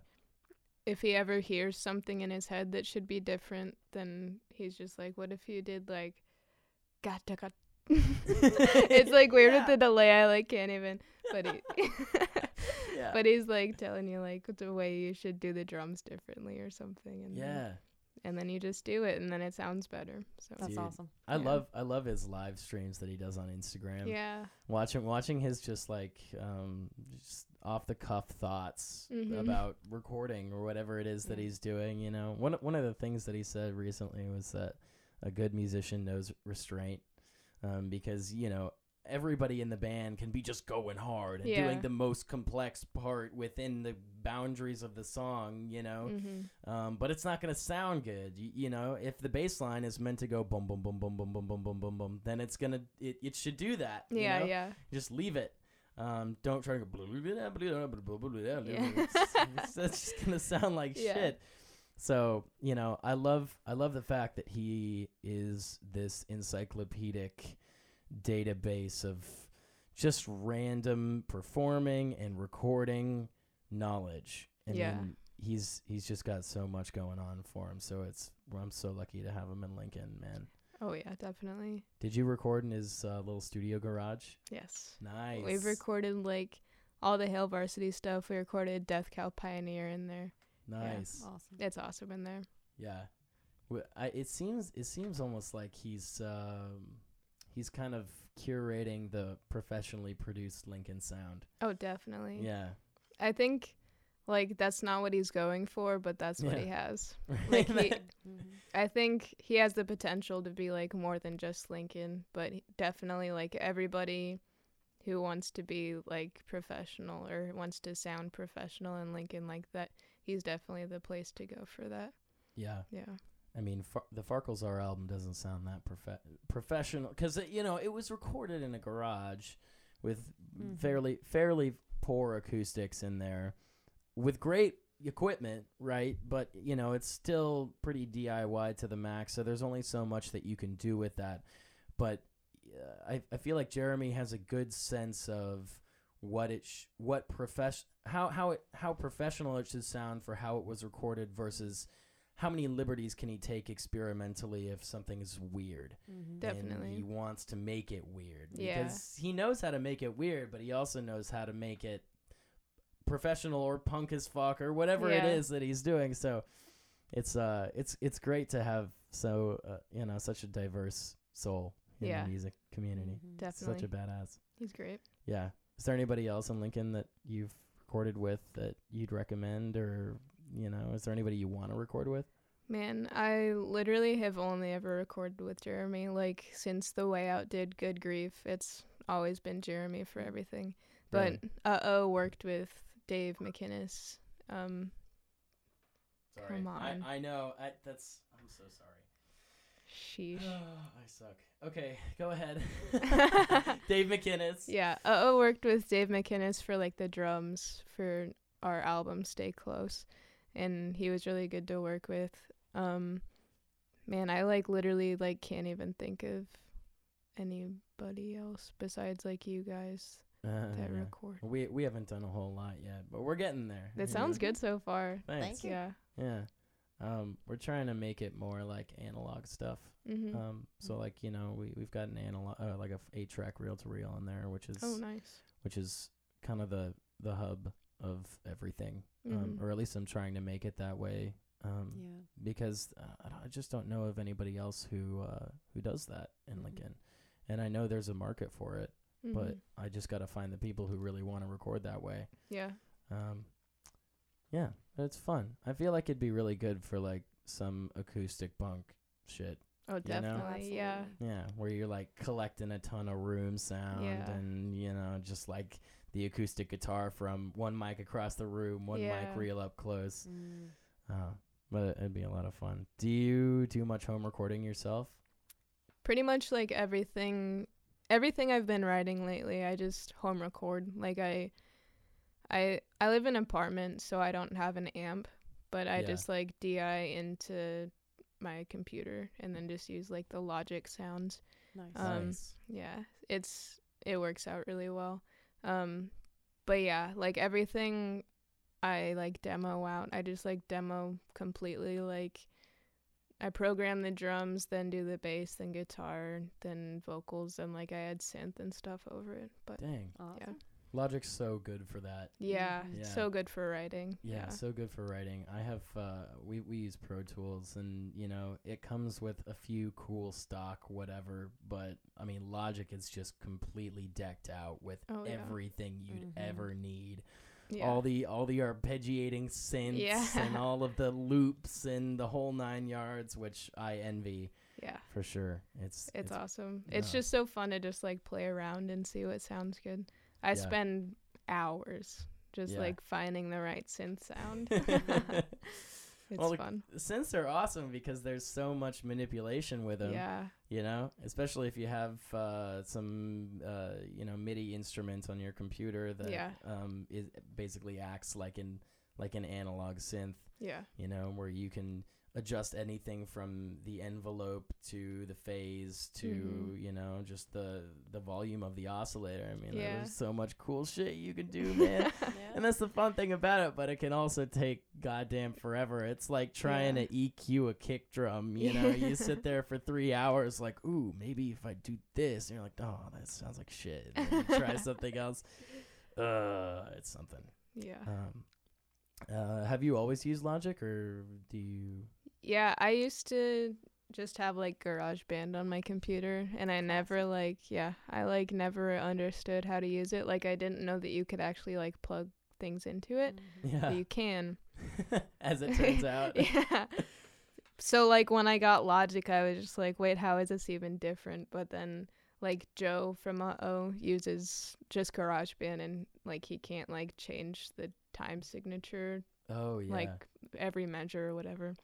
if he ever hears something in his head that should be different, then he's just like, What if you did like gata got it's like weird with the delay, I like can't even but he yeah. but he's like telling you like the way you should do the drums differently or something and then- yeah. and then you just do it and then it sounds better so That's Dude. awesome. I Yeah. love I love his live streams that he does on Instagram. yeah Watching watching his just like um just off the cuff thoughts Mhm. about recording or whatever it is that Yeah. he's doing, you know. One one of the things that he said recently was that a good musician knows restraint. Um, because, you know, everybody in the band can be just going hard and doing the most complex part within the boundaries of the song, you know. mm-hmm. Um, but it's not going to sound good. You, you know, if the bass line is meant to go boom, boom, boom, boom, boom, boom, boom, boom, boom, boom, then it's going to, it, it should do that. you yeah know? yeah Just leave it. Um, don't try to go, Yeah. it's, it's, that's just going to sound like Yeah. shit. So, you know, I love, I love the fact that he is this encyclopedic database of just random performing and recording knowledge. And Yeah. he's he's just got so much going on for him. So it's I'm so lucky to have him in Lincoln, man. oh yeah definitely Did you record in his uh, little studio garage? yes Nice. we've recorded like all the Hail Varsity stuff we recorded Death Cow Pioneer in there Nice. Awesome. it's awesome in there Yeah. I, it seems it seems almost like he's um, he's kind of curating the professionally produced Lincoln sound. oh definitely Yeah. I think like that's not what he's going for but that's what he has like he Mhm. I think he has the potential to be like more than just Lincoln, but definitely like everybody who wants to be like professional or wants to sound professional in Lincoln like that, he's definitely the place to go for that. yeah. Yeah. I mean, Far- the Farkles R album doesn't sound that profe- professional because you know it was recorded in a garage with Mhm. fairly fairly poor acoustics in there, with great equipment, right? But you know it's still pretty DIY to the max. So there's only so much that you can do with that. But uh, I I feel like Jeremy has a good sense of what it sh- what profession how how it how professional it should sound for how it was recorded versus how many liberties can he take experimentally if something is weird? Mhm. Def- And Definitely. he wants to make it weird. Yeah. Because he knows how to make it weird, but he also knows how to make it professional or punk as fuck or whatever it Yeah. is that he's doing. So it's uh it's it's great to have so uh, you know such a diverse soul in Yeah. the music community. Mhm. Definitely. Such a badass. he's great. Yeah. Is there anybody else in Lincoln that you've recorded with that you'd recommend or you know, is there anybody you want to record with? Man, I literally have only ever recorded with Jeremy. Like since the way out did Good Grief, it's always been Jeremy for everything. But Really? uh oh worked with Dave McInnes. Um Sorry. Come on. I, I know. I, that's I'm so sorry. sheesh. I suck. Okay, go ahead. Dave McInnes. Yeah, Uh-oh worked with Dave McInnes for like the drums for our album Stay Close, and he was really good to work with. Um, man, I like literally like can't even think of anybody else besides like you guys Uh, that yeah. record. We we haven't done a whole lot yet, but we're getting there. That sounds know? good so far. Thanks. Thank you. Yeah. Yeah. Um, we're trying to make it more like analog stuff. Mhm. Um, so like you know we we've got an analog uh, like a f- eight track reel to reel in there, which is oh, nice. which is kind of the the hub of everything. Um, Mhm. or at least I'm trying to make it that way. Um, Yeah. because uh, I, don't- I just don't know of anybody else who uh, who does that in Mhm. Lincoln, and I know there's a market for it, but Mhm. I just got to find the people who really want to record that way. yeah. Um, yeah, but it's fun. I feel like it'd be really good for like some acoustic punk shit. Oh, know? definitely. Yeah. Yeah, where you're like collecting a ton of room sound Yeah. and you know just like the acoustic guitar from one mic across the room, one mic Yeah. real up close. Mm. Uh, but it'd be a lot of fun. Do you do much home recording yourself? pretty much like everything everything I've been writing lately I just home record like I I I live in an apartment so I don't have an amp but I Yeah. just like DI into my computer and then just use like the Logic sounds Nice. Um, nice. yeah it's it works out really well um but yeah like everything I like demo out I just like demo completely like I program the drums then do the bass then guitar then vocals and like I add synth and stuff over it but Dang. awesome. Logic's so good for that. Yeah, Mhm. Yeah. so good for writing. Yeah, so good for writing. I have uh we we use Pro Tools and you know, it comes with a few cool stock whatever, but I mean Logic is just completely decked out with Oh, yeah. everything you'd Mhm. ever need. yeah. All the all the arpeggiating synths Yeah. and all of the loops and the whole 9 yards, which I envy yeah. for sure. It's It's, awesome. It's just so fun to just like play around and see what sounds good. I Yeah. spend hours just Yeah. like finding the right synth sound. it's Well, the- fun. Synths are awesome because there's so much manipulation with them. Yeah. you know especially if you have uh, some uh, you know midi instruments on your computer that Yeah. um, is basically acts like an like an analog synth Yeah. you know where you can adjust anything from the envelope to the phase to Mhm. you know just the the volume of the oscillator i mean Yeah. there's so much cool shit you can do man Yeah. and that's the fun thing about it, but it can also take goddamn forever. It's like trying Yeah. to EQ a kick drum, you know? you sit there for three hours like, ooh, maybe if I do this, and you're like, oh, that sounds like shit. Try something else. Uh, it's something. yeah. Um, uh, have you always used Logic, or do you? Yeah, I used to just have like GarageBand on my computer and I never like yeah, I like never understood how to use it. Like I didn't know that you could actually like plug things into it. Mhm. Yeah, But you can. as it turns out. yeah. So like when I got Logic, I was just like, wait, how is this even different? But then like Joe from uh oh uses just GarageBand and like he can't like change the time signature Oh yeah, like every measure or whatever.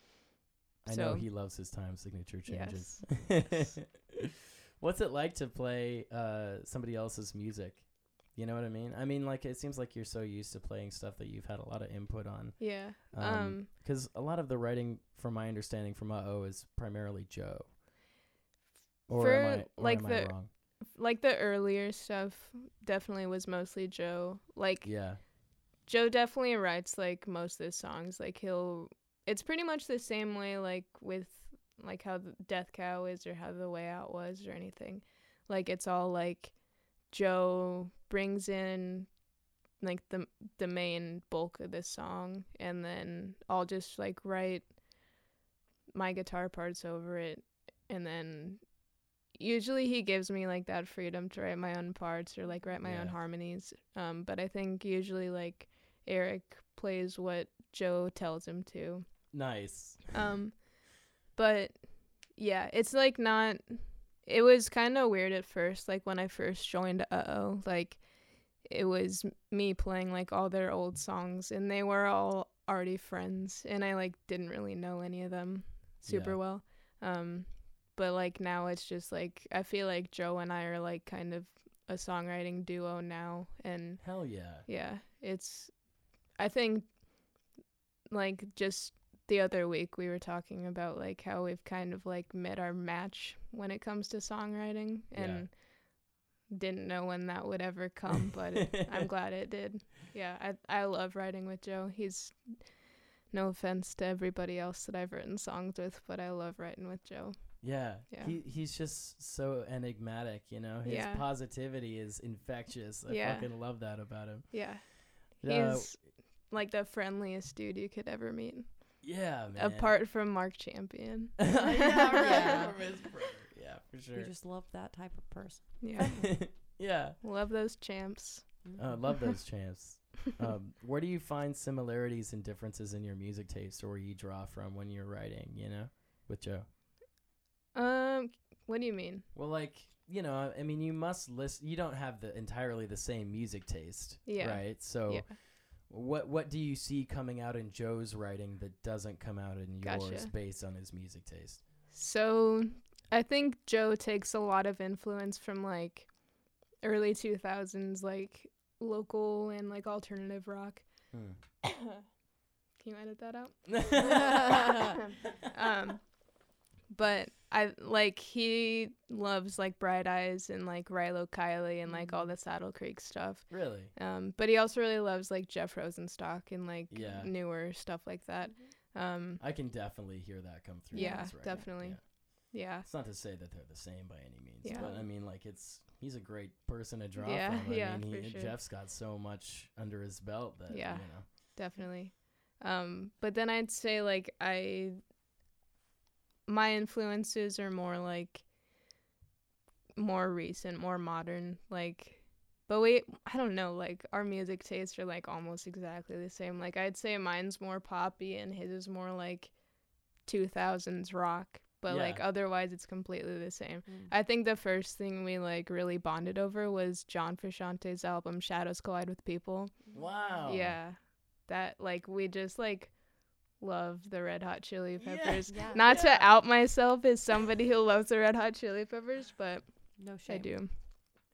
I know he loves his time signature changes. Yes. What's it like to play uh, somebody else's music? You know what I mean? I mean, like it seems like you're so used to playing stuff that you've had a lot of input on. Yeah. Um Um, 'cause a lot of the writing, from my understanding, from Uh Oh is primarily Joe. Or For, I, or like, the- wrong? like the earlier stuff definitely was mostly Joe. Like Yeah, Joe definitely writes like most of the songs. Like he'll it's pretty much the same way like with like how the Death Cow is or how the Way Out was or anything. Like it's all like Joe brings in like the the main bulk of the song and then I'll just like write my guitar parts over it. And then usually he gives me like that freedom to write my own parts or like write my own harmonies. Um but i think usually like eric plays what joe tells him to nice. um but yeah it's like not it was kind of weird at first like when i first joined uh-oh like it was me playing like all their old songs and they were all already friends and i like didn't really know any of them super Yeah. well um but like now it's just like i feel like joe and i are like kind of a songwriting duo now and Hell yeah. yeah, it's I think like just the other week we were talking about like how we've kind of like met our match when it comes to songwriting Yeah. and didn't know when that would ever come, but it, I'm glad it did. Yeah, I I love writing with Joe. He's no offense to everybody else that I've written songs with, but I love writing with Joe. Yeah. Yeah. He he's just so enigmatic, you know. His Yeah. positivity is infectious. I Yeah. fucking love that about him. Yeah. Uh, He's like the friendliest dude you could ever meet. Yeah, man. Apart from Mark Champion. yeah, right. Yeah. From his brother. Yeah, for sure. We just love that type of person. Yeah. yeah. Love those champs. Uh, love those champs. Um, where do you find similarities and differences in your music taste, or where you draw from when you're writing? You know, with Joe. Um, what do you mean? Well, like you know, I mean, you must listen. You don't have the entirely the same music taste, Yeah. right? So, Yeah. What what do you see coming out in Joe's writing that doesn't come out in yours Gotcha. based on his music taste? So, I think Joe takes a lot of influence from like early 2000s like local and like alternative rock. Hmm. Can you edit that out? um but I like he loves like Bright Eyes and like Rilo Kiley and like all the Saddle Creek stuff. really? Um, but he also really loves like Jeff Rosenstock and like Yeah. newer stuff like that. Um, I can definitely hear that come through. Yeah, definitely. Yeah. It's not to say that they're the same by any means, Yeah. but I mean, like it's he's a great person to draw Yeah, from. I yeah, mean, for sure. Jeff's got so much under his belt that Yeah. you know. definitely. Um, but then I'd say like I my influences are more like more recent, more modern, like but we I don't know, like our music tastes are like almost exactly the same. Like I'd say mine's more poppy and his is more like 2000s rock, but Yeah. like otherwise it's completely the same. Mm. I think the first thing we like really bonded over was John Frusciante's album Shadows Collide with People. Wow. Yeah. That like we just like love the Red Hot Chili Peppers. Yeah. Not Yeah. to out myself as somebody who loves the Red Hot Chili Peppers, but No shame. I do.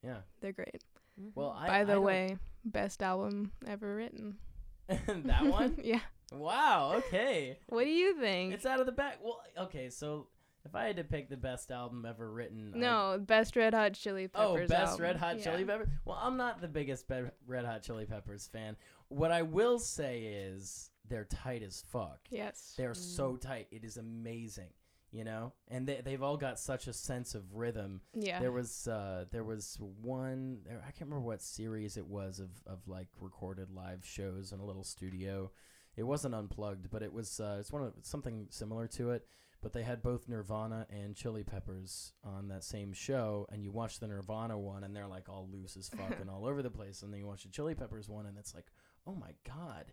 Yeah. They're great. Mhm. Well, I By I the don't- way, best album ever written. that one. yeah. wow. Okay. What do you think? It's out of the back. Well, okay. So if I had to pick the best album ever written, I'd- no, best Red Hot Chili Peppers. Oh, best album. Red Hot Chili Yeah. Peppers. Well, I'm not the biggest Red Hot Chili Peppers fan. What I will say is they're tight as fuck. Yes. They're Mm. so tight. It is amazing, you know. And they they've all got such a sense of rhythm. Yeah. There was uh there was one there, I can't remember what series it was of of like recorded live shows in a little studio. It wasn't unplugged, but it was uh it's one of something similar to it. But they had both Nirvana and Chili Peppers on that same show, and you watch the Nirvana one, and they're like all loose as fuck and all over the place, and then you watch the Chili Peppers one, and it's like, oh my god,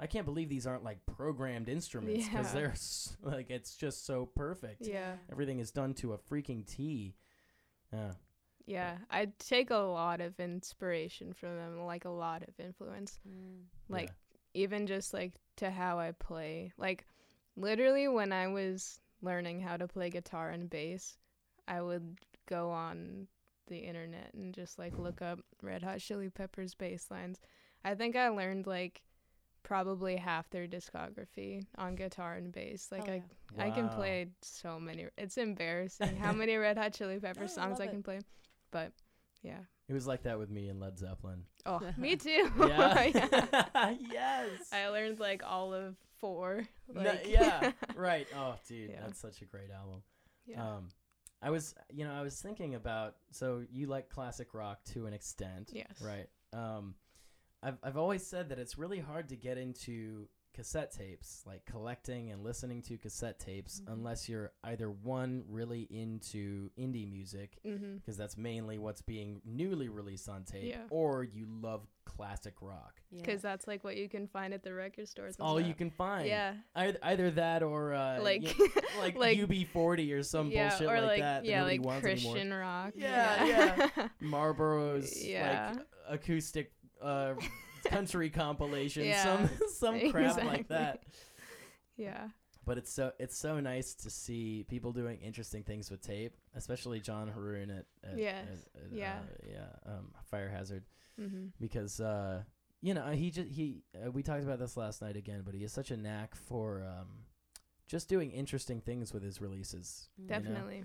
I can't believe these aren't like programmed instruments because Yeah. they're s- like it's just so perfect. yeah. Everything is done to a freaking T. Yeah. Yeah. I take a lot of inspiration from them, like a lot of influence. Mm. like even just like to how I play. Like literally when I was learning how to play guitar and bass, I would go on the internet and just like look up Red Hot Chili Peppers bass lines. I think I learned like probably half their discography on guitar and bass. Like Hell I yeah. I can play so many. It's embarrassing how many Red Hot Chili Peppers No, I songs love I it. can play. But yeah. It was like that with me and Led Zeppelin. Oh, me too. Yeah. Yeah. yes. I learned like all of four. No, yeah. right. Oh, dude, Yeah. that's such a great album. yeah. Um, I was, you know, I was thinking about. So you like classic rock to an extent, yes. right? Um, I've I've always said that it's really hard to get into cassette tapes, like collecting and listening to cassette tapes, Mhm. unless you're either one really into indie music, Mm-hmm. because that's mainly what's being newly released on tape, Yeah. or you love classic rock. Yeah. Because that's like what you can find at the record stores. It's and all you can find. Yeah. Either, either that or uh, Like, y- like, like- UB40 or some yeah, bullshit or like, like that. that yeah, nobody like Christian anymore. rock. Yeah, yeah. Marlboro's Yeah. like acoustic uh, country compilation, Yeah, some some crap like that. yeah. But it's so it's so nice to see people doing interesting things with tape, especially John Haroon at, at, Yes, at- at, yeah. uh, yeah um, Fire Hazard Mm-hmm. because uh, you know he just he uh, we talked about this last night again, but he has such a knack for um, just doing interesting things with his releases. Mm. know? Definitely.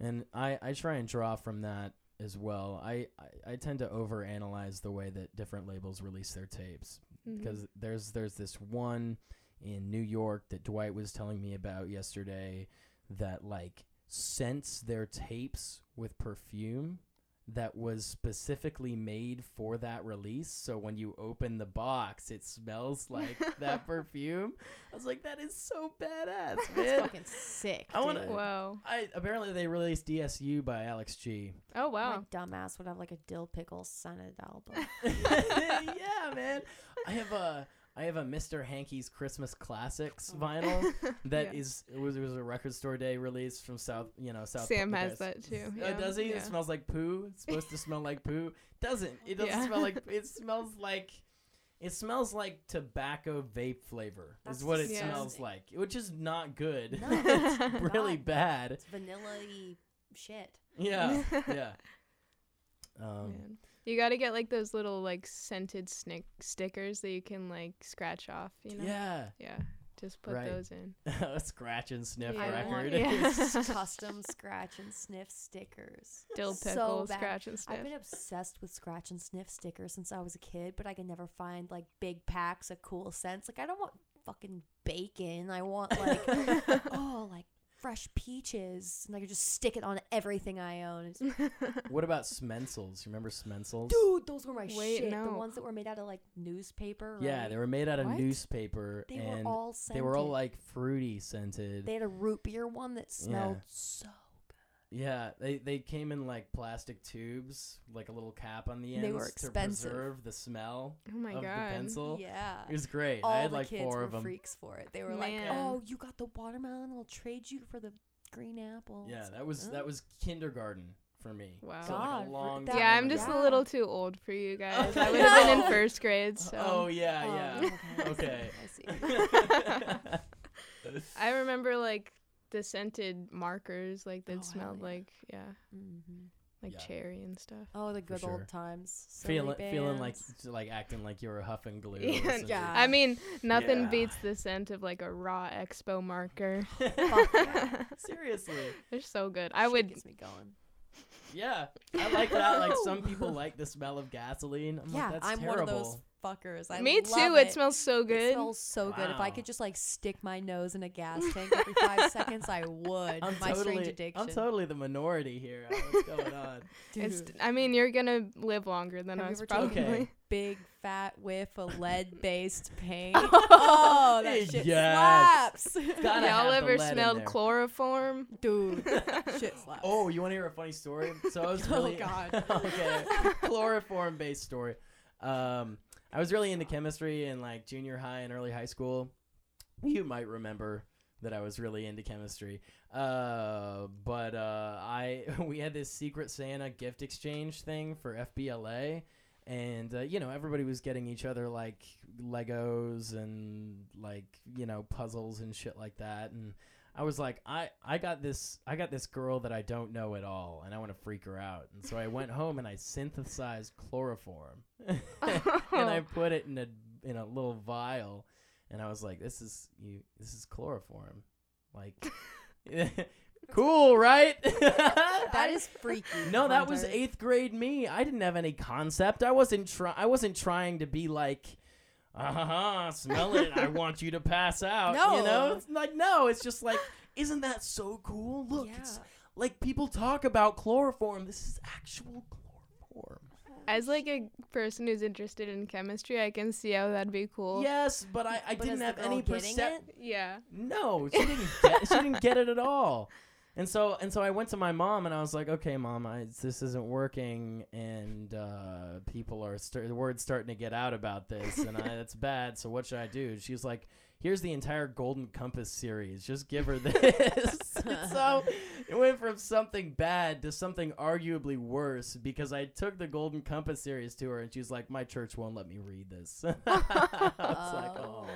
and I, I try and draw from that as well. I, I, I tend to overanalyze the way that different labels release their tapes Mhm. because there's there's this one in New York that Dwight was telling me about yesterday that like scents their tapes with perfume that was specifically made for that release. So when you open the box, it smells like that perfume. I was like, that is so badass, man. That's fucking sick. I wanna- dude. Wow. I apparently they released DSU by Alex G. Oh wow. My dumbass would have like a dill pickle scented album. yeah, man. I have a I have a Mr. Hankey's Christmas Classics Oh. vinyl that Yeah. is it was it was a record store day release from South you know South. Sam Pa- has guys. that too. Uh, does he? Yeah. It smells like poo. It's supposed to smell like poo. Doesn't. It doesn't Yeah. smell like. It smells like. It smells like tobacco vape flavor. That's is what it disgusting. smells like, which is not good. No, it's really not. bad. It's vanilla-y shit. Yeah, yeah. Um, Man. You got to get like those little like scented snick stickers that you can like scratch off. You know. yeah. Yeah. Just put Right. those in. a scratch and sniff Yeah. Record. Yeah. custom scratch and sniff stickers. Dill So pickle, bad. scratch and sniff. I've been obsessed with scratch and sniff stickers since I was a kid, but I can never find like big packs of cool scents. Like I don't want fucking bacon. I want like oh like fresh peaches, and I could just stick it on everything I own. What about Smencils? You remember Smencils? Dude, those were my Wait, shit. The no. ones that were made out of like newspaper. Yeah, right? they were made out of What? newspaper They and were all scented. they were all like fruity scented. They had a root beer one that smelled Yeah. so. Yeah, they they came in like plastic tubes, like a little cap on the end. They were to preserve the smell oh my of the pencil. Yeah. It was great. all I had the like kids four were of them. freaks for it. They were like, "Oh, you got the watermelon? I'll trade you for the green apple." Yeah, that was "Oh." that was kindergarten for me. Wow. So like God, a long that- yeah, I'm just ago. a little too old for you guys. I would have been in first grade, so Oh yeah, Oh, yeah. okay. Okay. I see. I remember like the scented markers, like that Oh, smelled yeah. like yeah, Mhm. like Yeah. cherry and stuff. Oh, the good sure. old times. So feeling feeling like like acting like you were huffing glue. Yeah, yeah. I mean, nothing Yeah. beats the scent of like a raw expo marker. Seriously. They're so good. I Shit would gets me going. Yeah, I like that. Like some people like the smell of gasoline. I'm yeah, like, that's I'm terrible. one of those fuckers. I Me love too. It. It smells so It good. smells so good. If I could just like stick my nose in a gas tank every five seconds, I would. I'm my totally, strange addiction. I'm totally the minority here. What's going on? It's, Dude, I mean, you're gonna live longer than Have you us, ever taken probably. Okay. big fat whiff of lead-based paint. Oh, oh, that shit yes. slaps. Gotta Y'all ever smelled chloroform? Dude, shit slaps. Oh, you want to hear a funny story? So I was Oh, really God. okay, chloroform based story. Um, I was really into chemistry in like junior high and early high school. You might remember that I was really into chemistry. Uh, but uh, I we had this secret Santa gift exchange thing for FBLA. And uh, you know everybody was getting each other like Legos and like you know puzzles and shit like that, and I was like, I, I got this I got this girl that I don't know at all, and I want to freak her out. And so I went home and I synthesized chloroform, and I put it in a in a little vial, and I was like, this is you this is chloroform, like, cool, right? that is freaky. no, that was eighth grade me. I didn't have any concept. I wasn't try. I wasn't trying to be like, uh-huh, smell it. I want you to pass out. No. you know, it's like no. It's just like, isn't that so cool? Look, it's like people talk about chloroform. This is actual chloroform. As like a person who's interested in chemistry, I can see how that'd be cool. Yes, but I, I But didn't have any getting perception. it? Yeah. No, she didn't get she didn't get it at all. And so and so I went to my mom and I was like, "Okay, mom, I, this isn't working and uh, people are st- the word's starting to get out about this and I, that's bad. So what should I do?" She's like, "Here's the entire Golden Compass series. Just give her this." so it went from something bad to something arguably worse because I took the Golden Compass series to her and she's like, "My church won't let me read this." I was like, "Oh."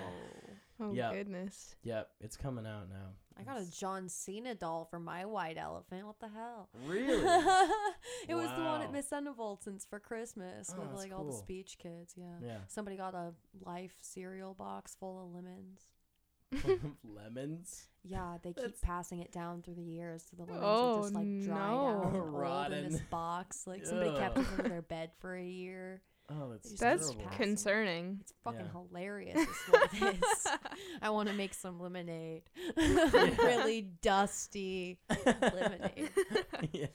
Oh Yeah. goodness. Yep, it's coming out now. I got a John Cena doll for my white elephant. What the hell? Really? it was the one at Miss Undervolton's for Christmas Oh, with that's like all the speech kids. Yeah. Yeah. Somebody got a life cereal box full of lemons. Lemons. Yeah, they keep That's- passing it down through the years, so the lemons Oh, are just like drying no. out, and old in this box. Like somebody kept it them under their bed for a year. Oh, that's That's terrible. concerning. It's fucking Yeah. hilarious. Is what it is. I want to make some lemonade. really dusty lemonade. yeah.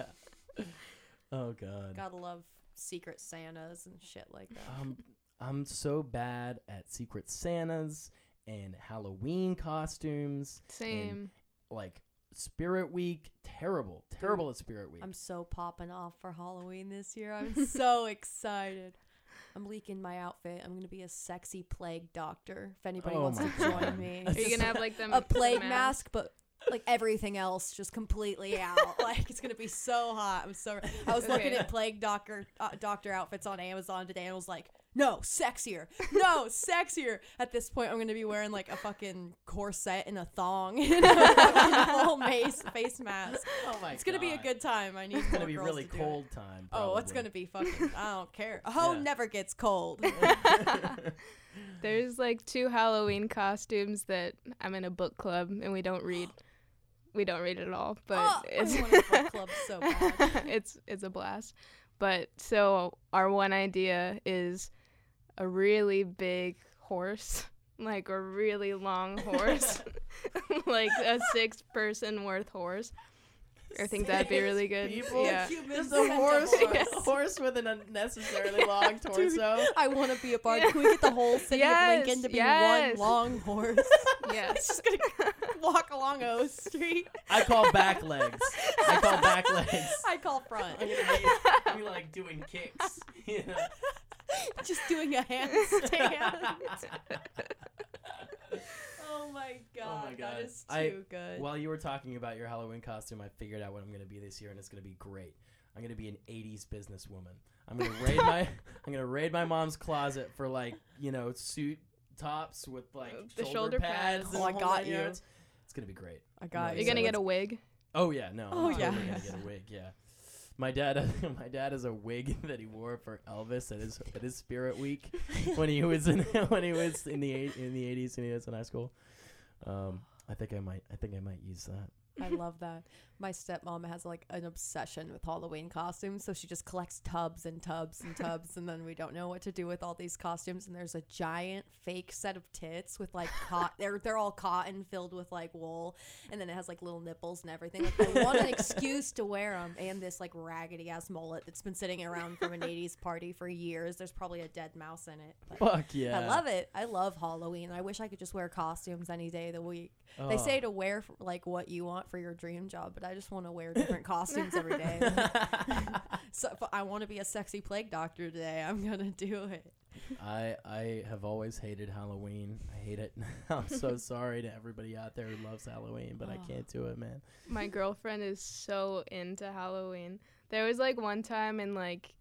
Oh god. Gotta love secret Santas and shit like that. Um, I'm so bad at Secret Santas and Halloween costumes. Same. Like Spirit Week, terrible, terrible at Spirit Week. I'm so popping off for Halloween this year. I'm so excited. I'm leaking my outfit. I'm gonna be a sexy plague doctor. If anybody Oh wants my to join God. me, Are you gonna have like them a the plague mask, but like everything else just completely out. like it's gonna be so hot. I'm so. I was looking Okay. at plague doctor uh, doctor outfits on Amazon today, and I was like, no, sexier, no, sexier. At this point, I'm gonna be wearing like a fucking corset and a thong and a fucking full mace face mask. oh my It's gonna be a good time. I need It's more gonna be girls really to do it. cold time. Oh, it's gonna be fucking. I don't care. A hoe Yeah. never gets cold. There's like two Halloween costumes that I'm in a book club and we don't read. We don't read at all, but Oh, it's want a book club so bad. it's it's a blast. But so our one idea is a really big horse, like a really long horse like a six person worth horse. I think that'd be really good. people? Yeah. Just a horse, Yes. a horse with an unnecessarily long torso. I want to be a part. Can we get the whole city Yes, of Lincoln to be yes. one long horse? Yes. just gonna walk along O Street. I call back legs. I call back legs. I call front. I'm gonna be, be like doing kicks. You know? just doing a handstand. oh my god, oh my God. that is too I- good. While you were talking about your Halloween costume, I figured out what I'm gonna be this year, and it's gonna be great. I'm gonna be an '80s businesswoman. I'm gonna raid my I'm gonna raid my mom's closet for like you know suit tops with like The shoulder, shoulder pads. pads. Oh, I got you. yards. It's gonna be great. I got You're You're gonna So get a wig. Oh yeah, no. Oh, I'm yeah. totally gonna get a wig. Yeah. My dad, my dad has a wig that he wore for Elvis at his at his Spirit Week when he was in when he was in the eight, in the eighties and he was in high school. Um, I think I might I think I might use that. I love that. My stepmom has like an obsession with Halloween costumes, so she just collects tubs and tubs and tubs, and then we don't know what to do with all these costumes. And there's a giant fake set of tits with like cot. They're they're all cotton filled with like wool, and then it has like little nipples and everything. Like I want an excuse to wear them, and this like raggedy ass mullet that's been sitting around from an '80s party for years. There's probably a dead mouse in it. Fuck yeah! I love it. I love Halloween. I wish I could just wear costumes any day of the week. They Oh. say to wear like what you want for your dream job, but I just want to wear different costumes every day. so if I want to be a sexy plague doctor today, I'm gonna do it. I I have always hated Halloween. I hate it. I'm so sorry to everybody out there who loves Halloween, but I can't do it, man. My girlfriend is so into Halloween. There was like one time in like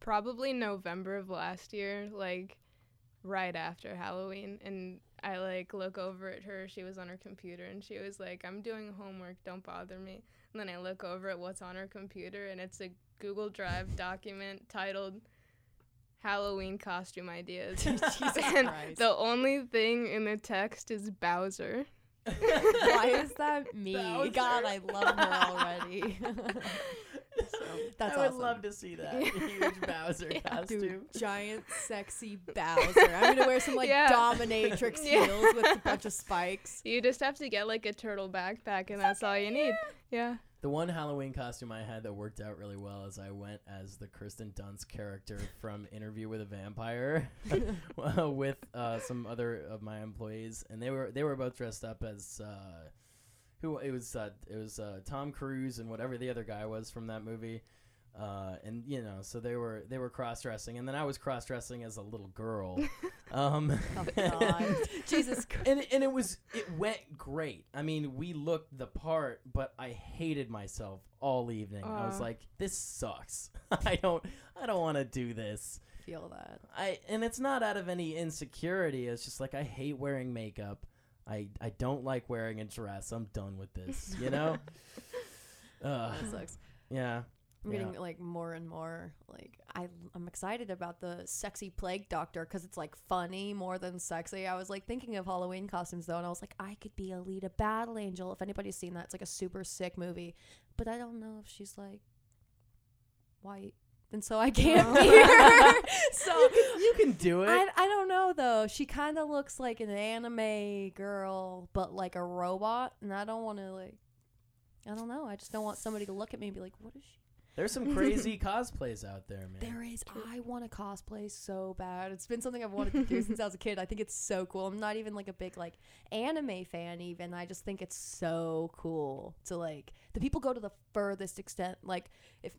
probably November of last year, like right after Halloween, and I like look over at her. She was on her computer and she was like, "I'm doing homework. Don't bother me." And then I look over at what's on her computer, and it's a Google Drive document titled Halloween costume ideas. And Christ. the only thing in the text is Bowser. Why is that me? Bowser. God, I love her already. That's I would awesome. love to see that huge Bowser Yeah. costume. Dude, giant sexy Bowser. I'm gonna wear some like Yeah. dominatrix Yeah. heels with a bunch of spikes. You just have to get like a turtle backpack, and that's all you need. Yeah. The one Halloween costume I had that worked out really well is I went as the Kristen Dunst character from Interview with a Vampire with uh, some other of my employees, and they were they were both dressed up as uh, who it was uh, it was uh, Tom Cruise and whatever the other guy was from that movie. Uh, and you know, so they were they were cross dressing, and then I was cross dressing as a little girl. um, Oh God, Jesus Christ. and and it was it went great. I mean, we looked the part, but I hated myself all evening. I was like, this sucks. I don't I don't want to do this. Feel that. I and it's not out of any insecurity. It's just like I hate wearing makeup. I I don't like wearing a dress. I'm done with this. You know. uh, That sucks. yeah. I'm Yeah. getting like more and more like I I'm excited about the sexy plague doctor because it's like funny more than sexy. I was like thinking of Halloween costumes though, and I was like I could be a Alita Battle Angel. If anybody's seen that, it's like a super sick movie, but I don't know if she's like white, and so I can't be her. so You can do it. I, I don't know though. She kind of looks like an anime girl, but like a robot, and I don't want to like. I don't know. I just don't want somebody to look at me and be like, "What is she?" There's some crazy cosplays out there, man. There is. I want to cosplay so bad. It's been something I've wanted to do since I was a kid. I think it's so cool. I'm not even like a big like anime fan even. I just think it's so cool to like the people go to the furthest extent like if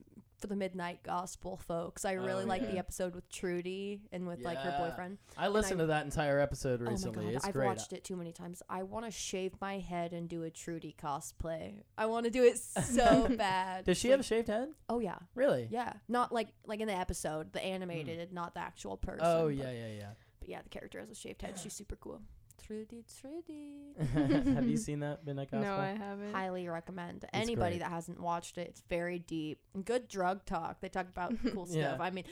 for the midnight gospel folks. I really Oh, like the episode with Trudy and with like her Yeah. boyfriend. I listened to that entire episode Oh recently. my god, it's I've great. watched it too many times. I want to shave my head and do a Trudy cosplay. I want to do it so bad. Does she have a shaved head? Oh yeah. Really? Yeah, not like like in the episode, the hmm. animated, not the actual person. Oh but- yeah, yeah, yeah. But yeah, the character has a shaved head. She's super cool. Trudy, Trudy. Have you seen that Midnight Gospel? No, I haven't. Highly recommend. Anybody great. that hasn't watched it, it's very deep. Good drug talk. They talk about cool stuff. I mean,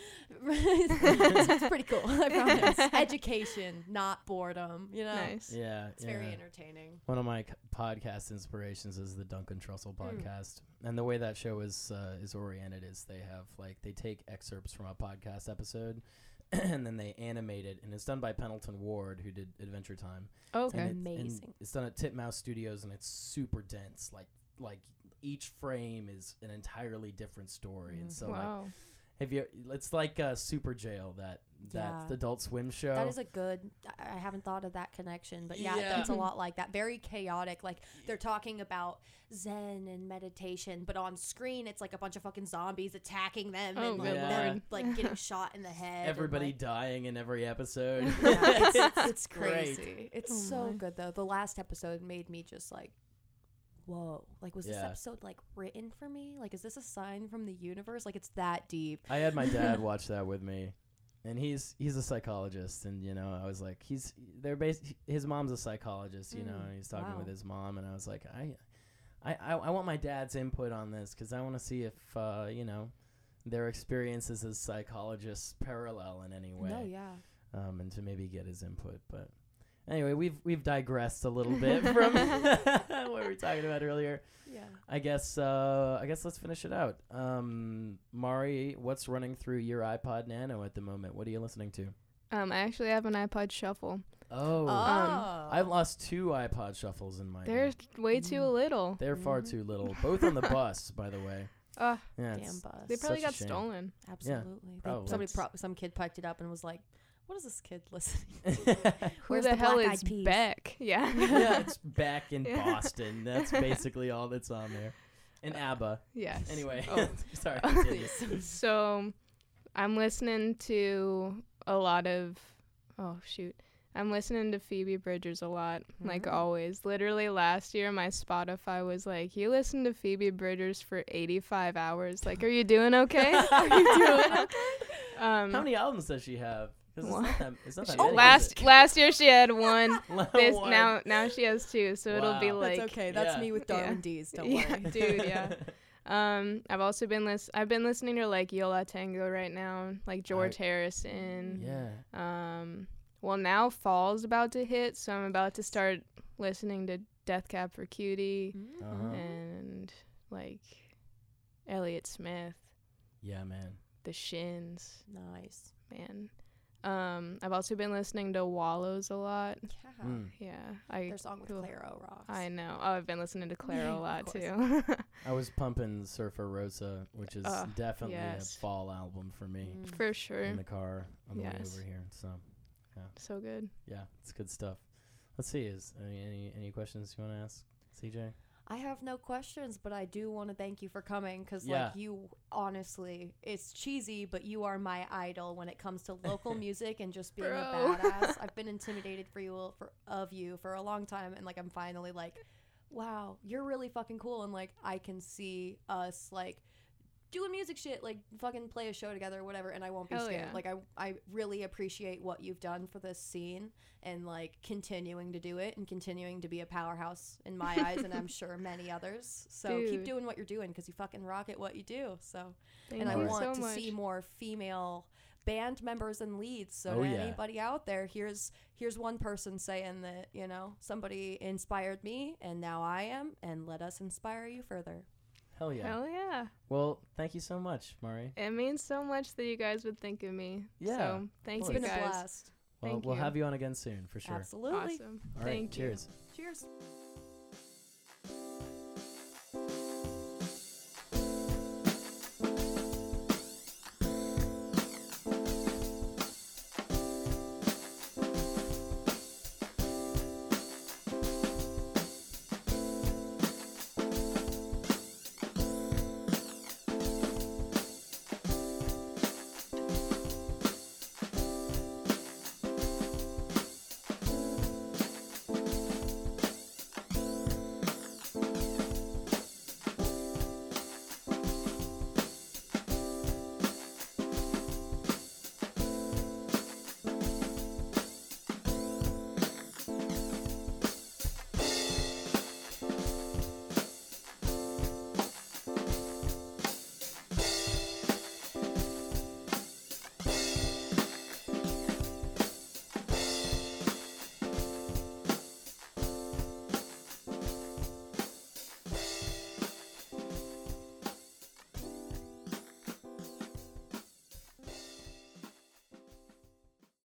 it's, it's pretty cool. I promise. Education, not boredom. You know, Nice. Yeah, it's yeah. very entertaining. One of my c- podcast inspirations is the Duncan Trussell Mm. podcast, and the way that show is uh, is oriented is they have like they take excerpts from a podcast episode, and then they animate it, and it's done by Pendleton Ward, who did Adventure Time. Oh, And okay. it- and Amazing. it's done at Titmouse Studios, and it's super dense. Like like each frame is an entirely different story, and Mhm. so like wow. have you? It's like uh, Superjail that that Yeah. Adult Swim show. That is a good. I I haven't thought of that connection, but yeah, Yeah. that's a lot like that. Very chaotic. Like they're talking about Zen and meditation, but on screen it's like a bunch of fucking zombies attacking them Oh, and like, good them, like getting shot in the head. and, Everybody like- dying in every episode. yeah, it's, it's great. crazy. It's Oh so my. good though. The last episode made me just like, whoa! Like, was this episode like written for me? Like, is this a sign from the universe? Like, it's that deep. I had my dad watch that with me, and he's he's a psychologist, and you know I was like he's they're bas- his mom's a psychologist, you know, Mm, and he's talking wow. with his mom, and I was like I, I I, I want my dad's input on this because I want to see if uh, you know their experiences as psychologists parallel in any way, No, yeah. um, and to maybe get his input, but. Anyway, we've we've digressed a little bit from what we were talking about earlier. Yeah. I guess uh, I guess let's finish it out. Um, Mari, what's running through your iPod Nano at the moment? What are you listening to? Um, I actually have an iPod Shuffle. Oh, Oh. I've lost two iPod shuffles in my. They're way too Mm. little. They're far Mhm. too little. Both on the bus, by the way. Uh, Yeah, Damn bus. they probably Such got stolen. Absolutely. They- probably. somebody, pro- some kid picked it up and was like, "What is this kid listening?" Who Where's the, the hell is Eyed Peas? Beck? Yeah. yeah, it's back in Yeah. Boston. That's basically all that's on there. And ABBA. yes. Anyway, Oh. sorry. continue. so I'm listening to a lot of oh shoot. I'm listening to Phoebe Bridgers a lot, like Mhm. always. Literally last year my Spotify was like, You listen to Phoebe Bridgers for eighty five hours. Like, are you doing okay? are you doing okay? Um How many albums does she have? 'Cause it's not that, it's not that many, is last last year she had one. This One. now now she has two, so it'll be like That's okay. That's yeah. me with Yeah. Darwin Deez. Don't Yeah. worry. dude, yeah. Um, I've also been lis- I've been listening to like Yo La Tengo right now, like George Harrison. yeah. Um, well now fall's about to hit, so I'm about to start listening to Death Cab for Cutie Uh-huh. and like Elliott Smith, Yeah, man. The Shins, Nice. man. Um, I've also been listening to Wallows a lot. Yeah. Mm. Yeah, I Their song with cool. Clairo rocks. I know. Oh, I've been listening to Clairo a lot too. I was pumping Surfer Rosa, which is Uh, definitely yes. a fall album for me Mm. For sure. in the car on the way over here. So So good. yeah, it's good stuff. Let's see. Is any any, any questions you want to ask, CJ? I have no questions, but I do want to thank you for coming because, Yeah. like, you honestly, it's cheesy, but you are my idol when it comes to local music and just being Bro. a badass. I've been intimidated for you for of you for a long time, and like, I'm finally like, wow, you're really fucking cool, and like, I can see us like doing music shit, like fucking play a show together or whatever, and I won't be Hell scared. yeah. Like, I I really appreciate what you've done for this scene and like continuing to do it and continuing to be a powerhouse in my eyes and I'm sure many others. So keep Dude. doing what you're doing because you fucking rock at what you do. So Thank and I you Alright. want so to much. see more female band members and leads. So Oh, to yeah. anybody out there, here's here's one person saying that you know somebody inspired me and now I am, and let us inspire you further. Hell yeah. Hell yeah. Well, thank you so much, Mari. It means so much that you guys would think of me. Yeah, So thank It's course. you been a guys. blast. Well, Thank we'll you. have you on again soon for sure. Absolutely. Awesome. All right, Thank you. cheers. Cheers.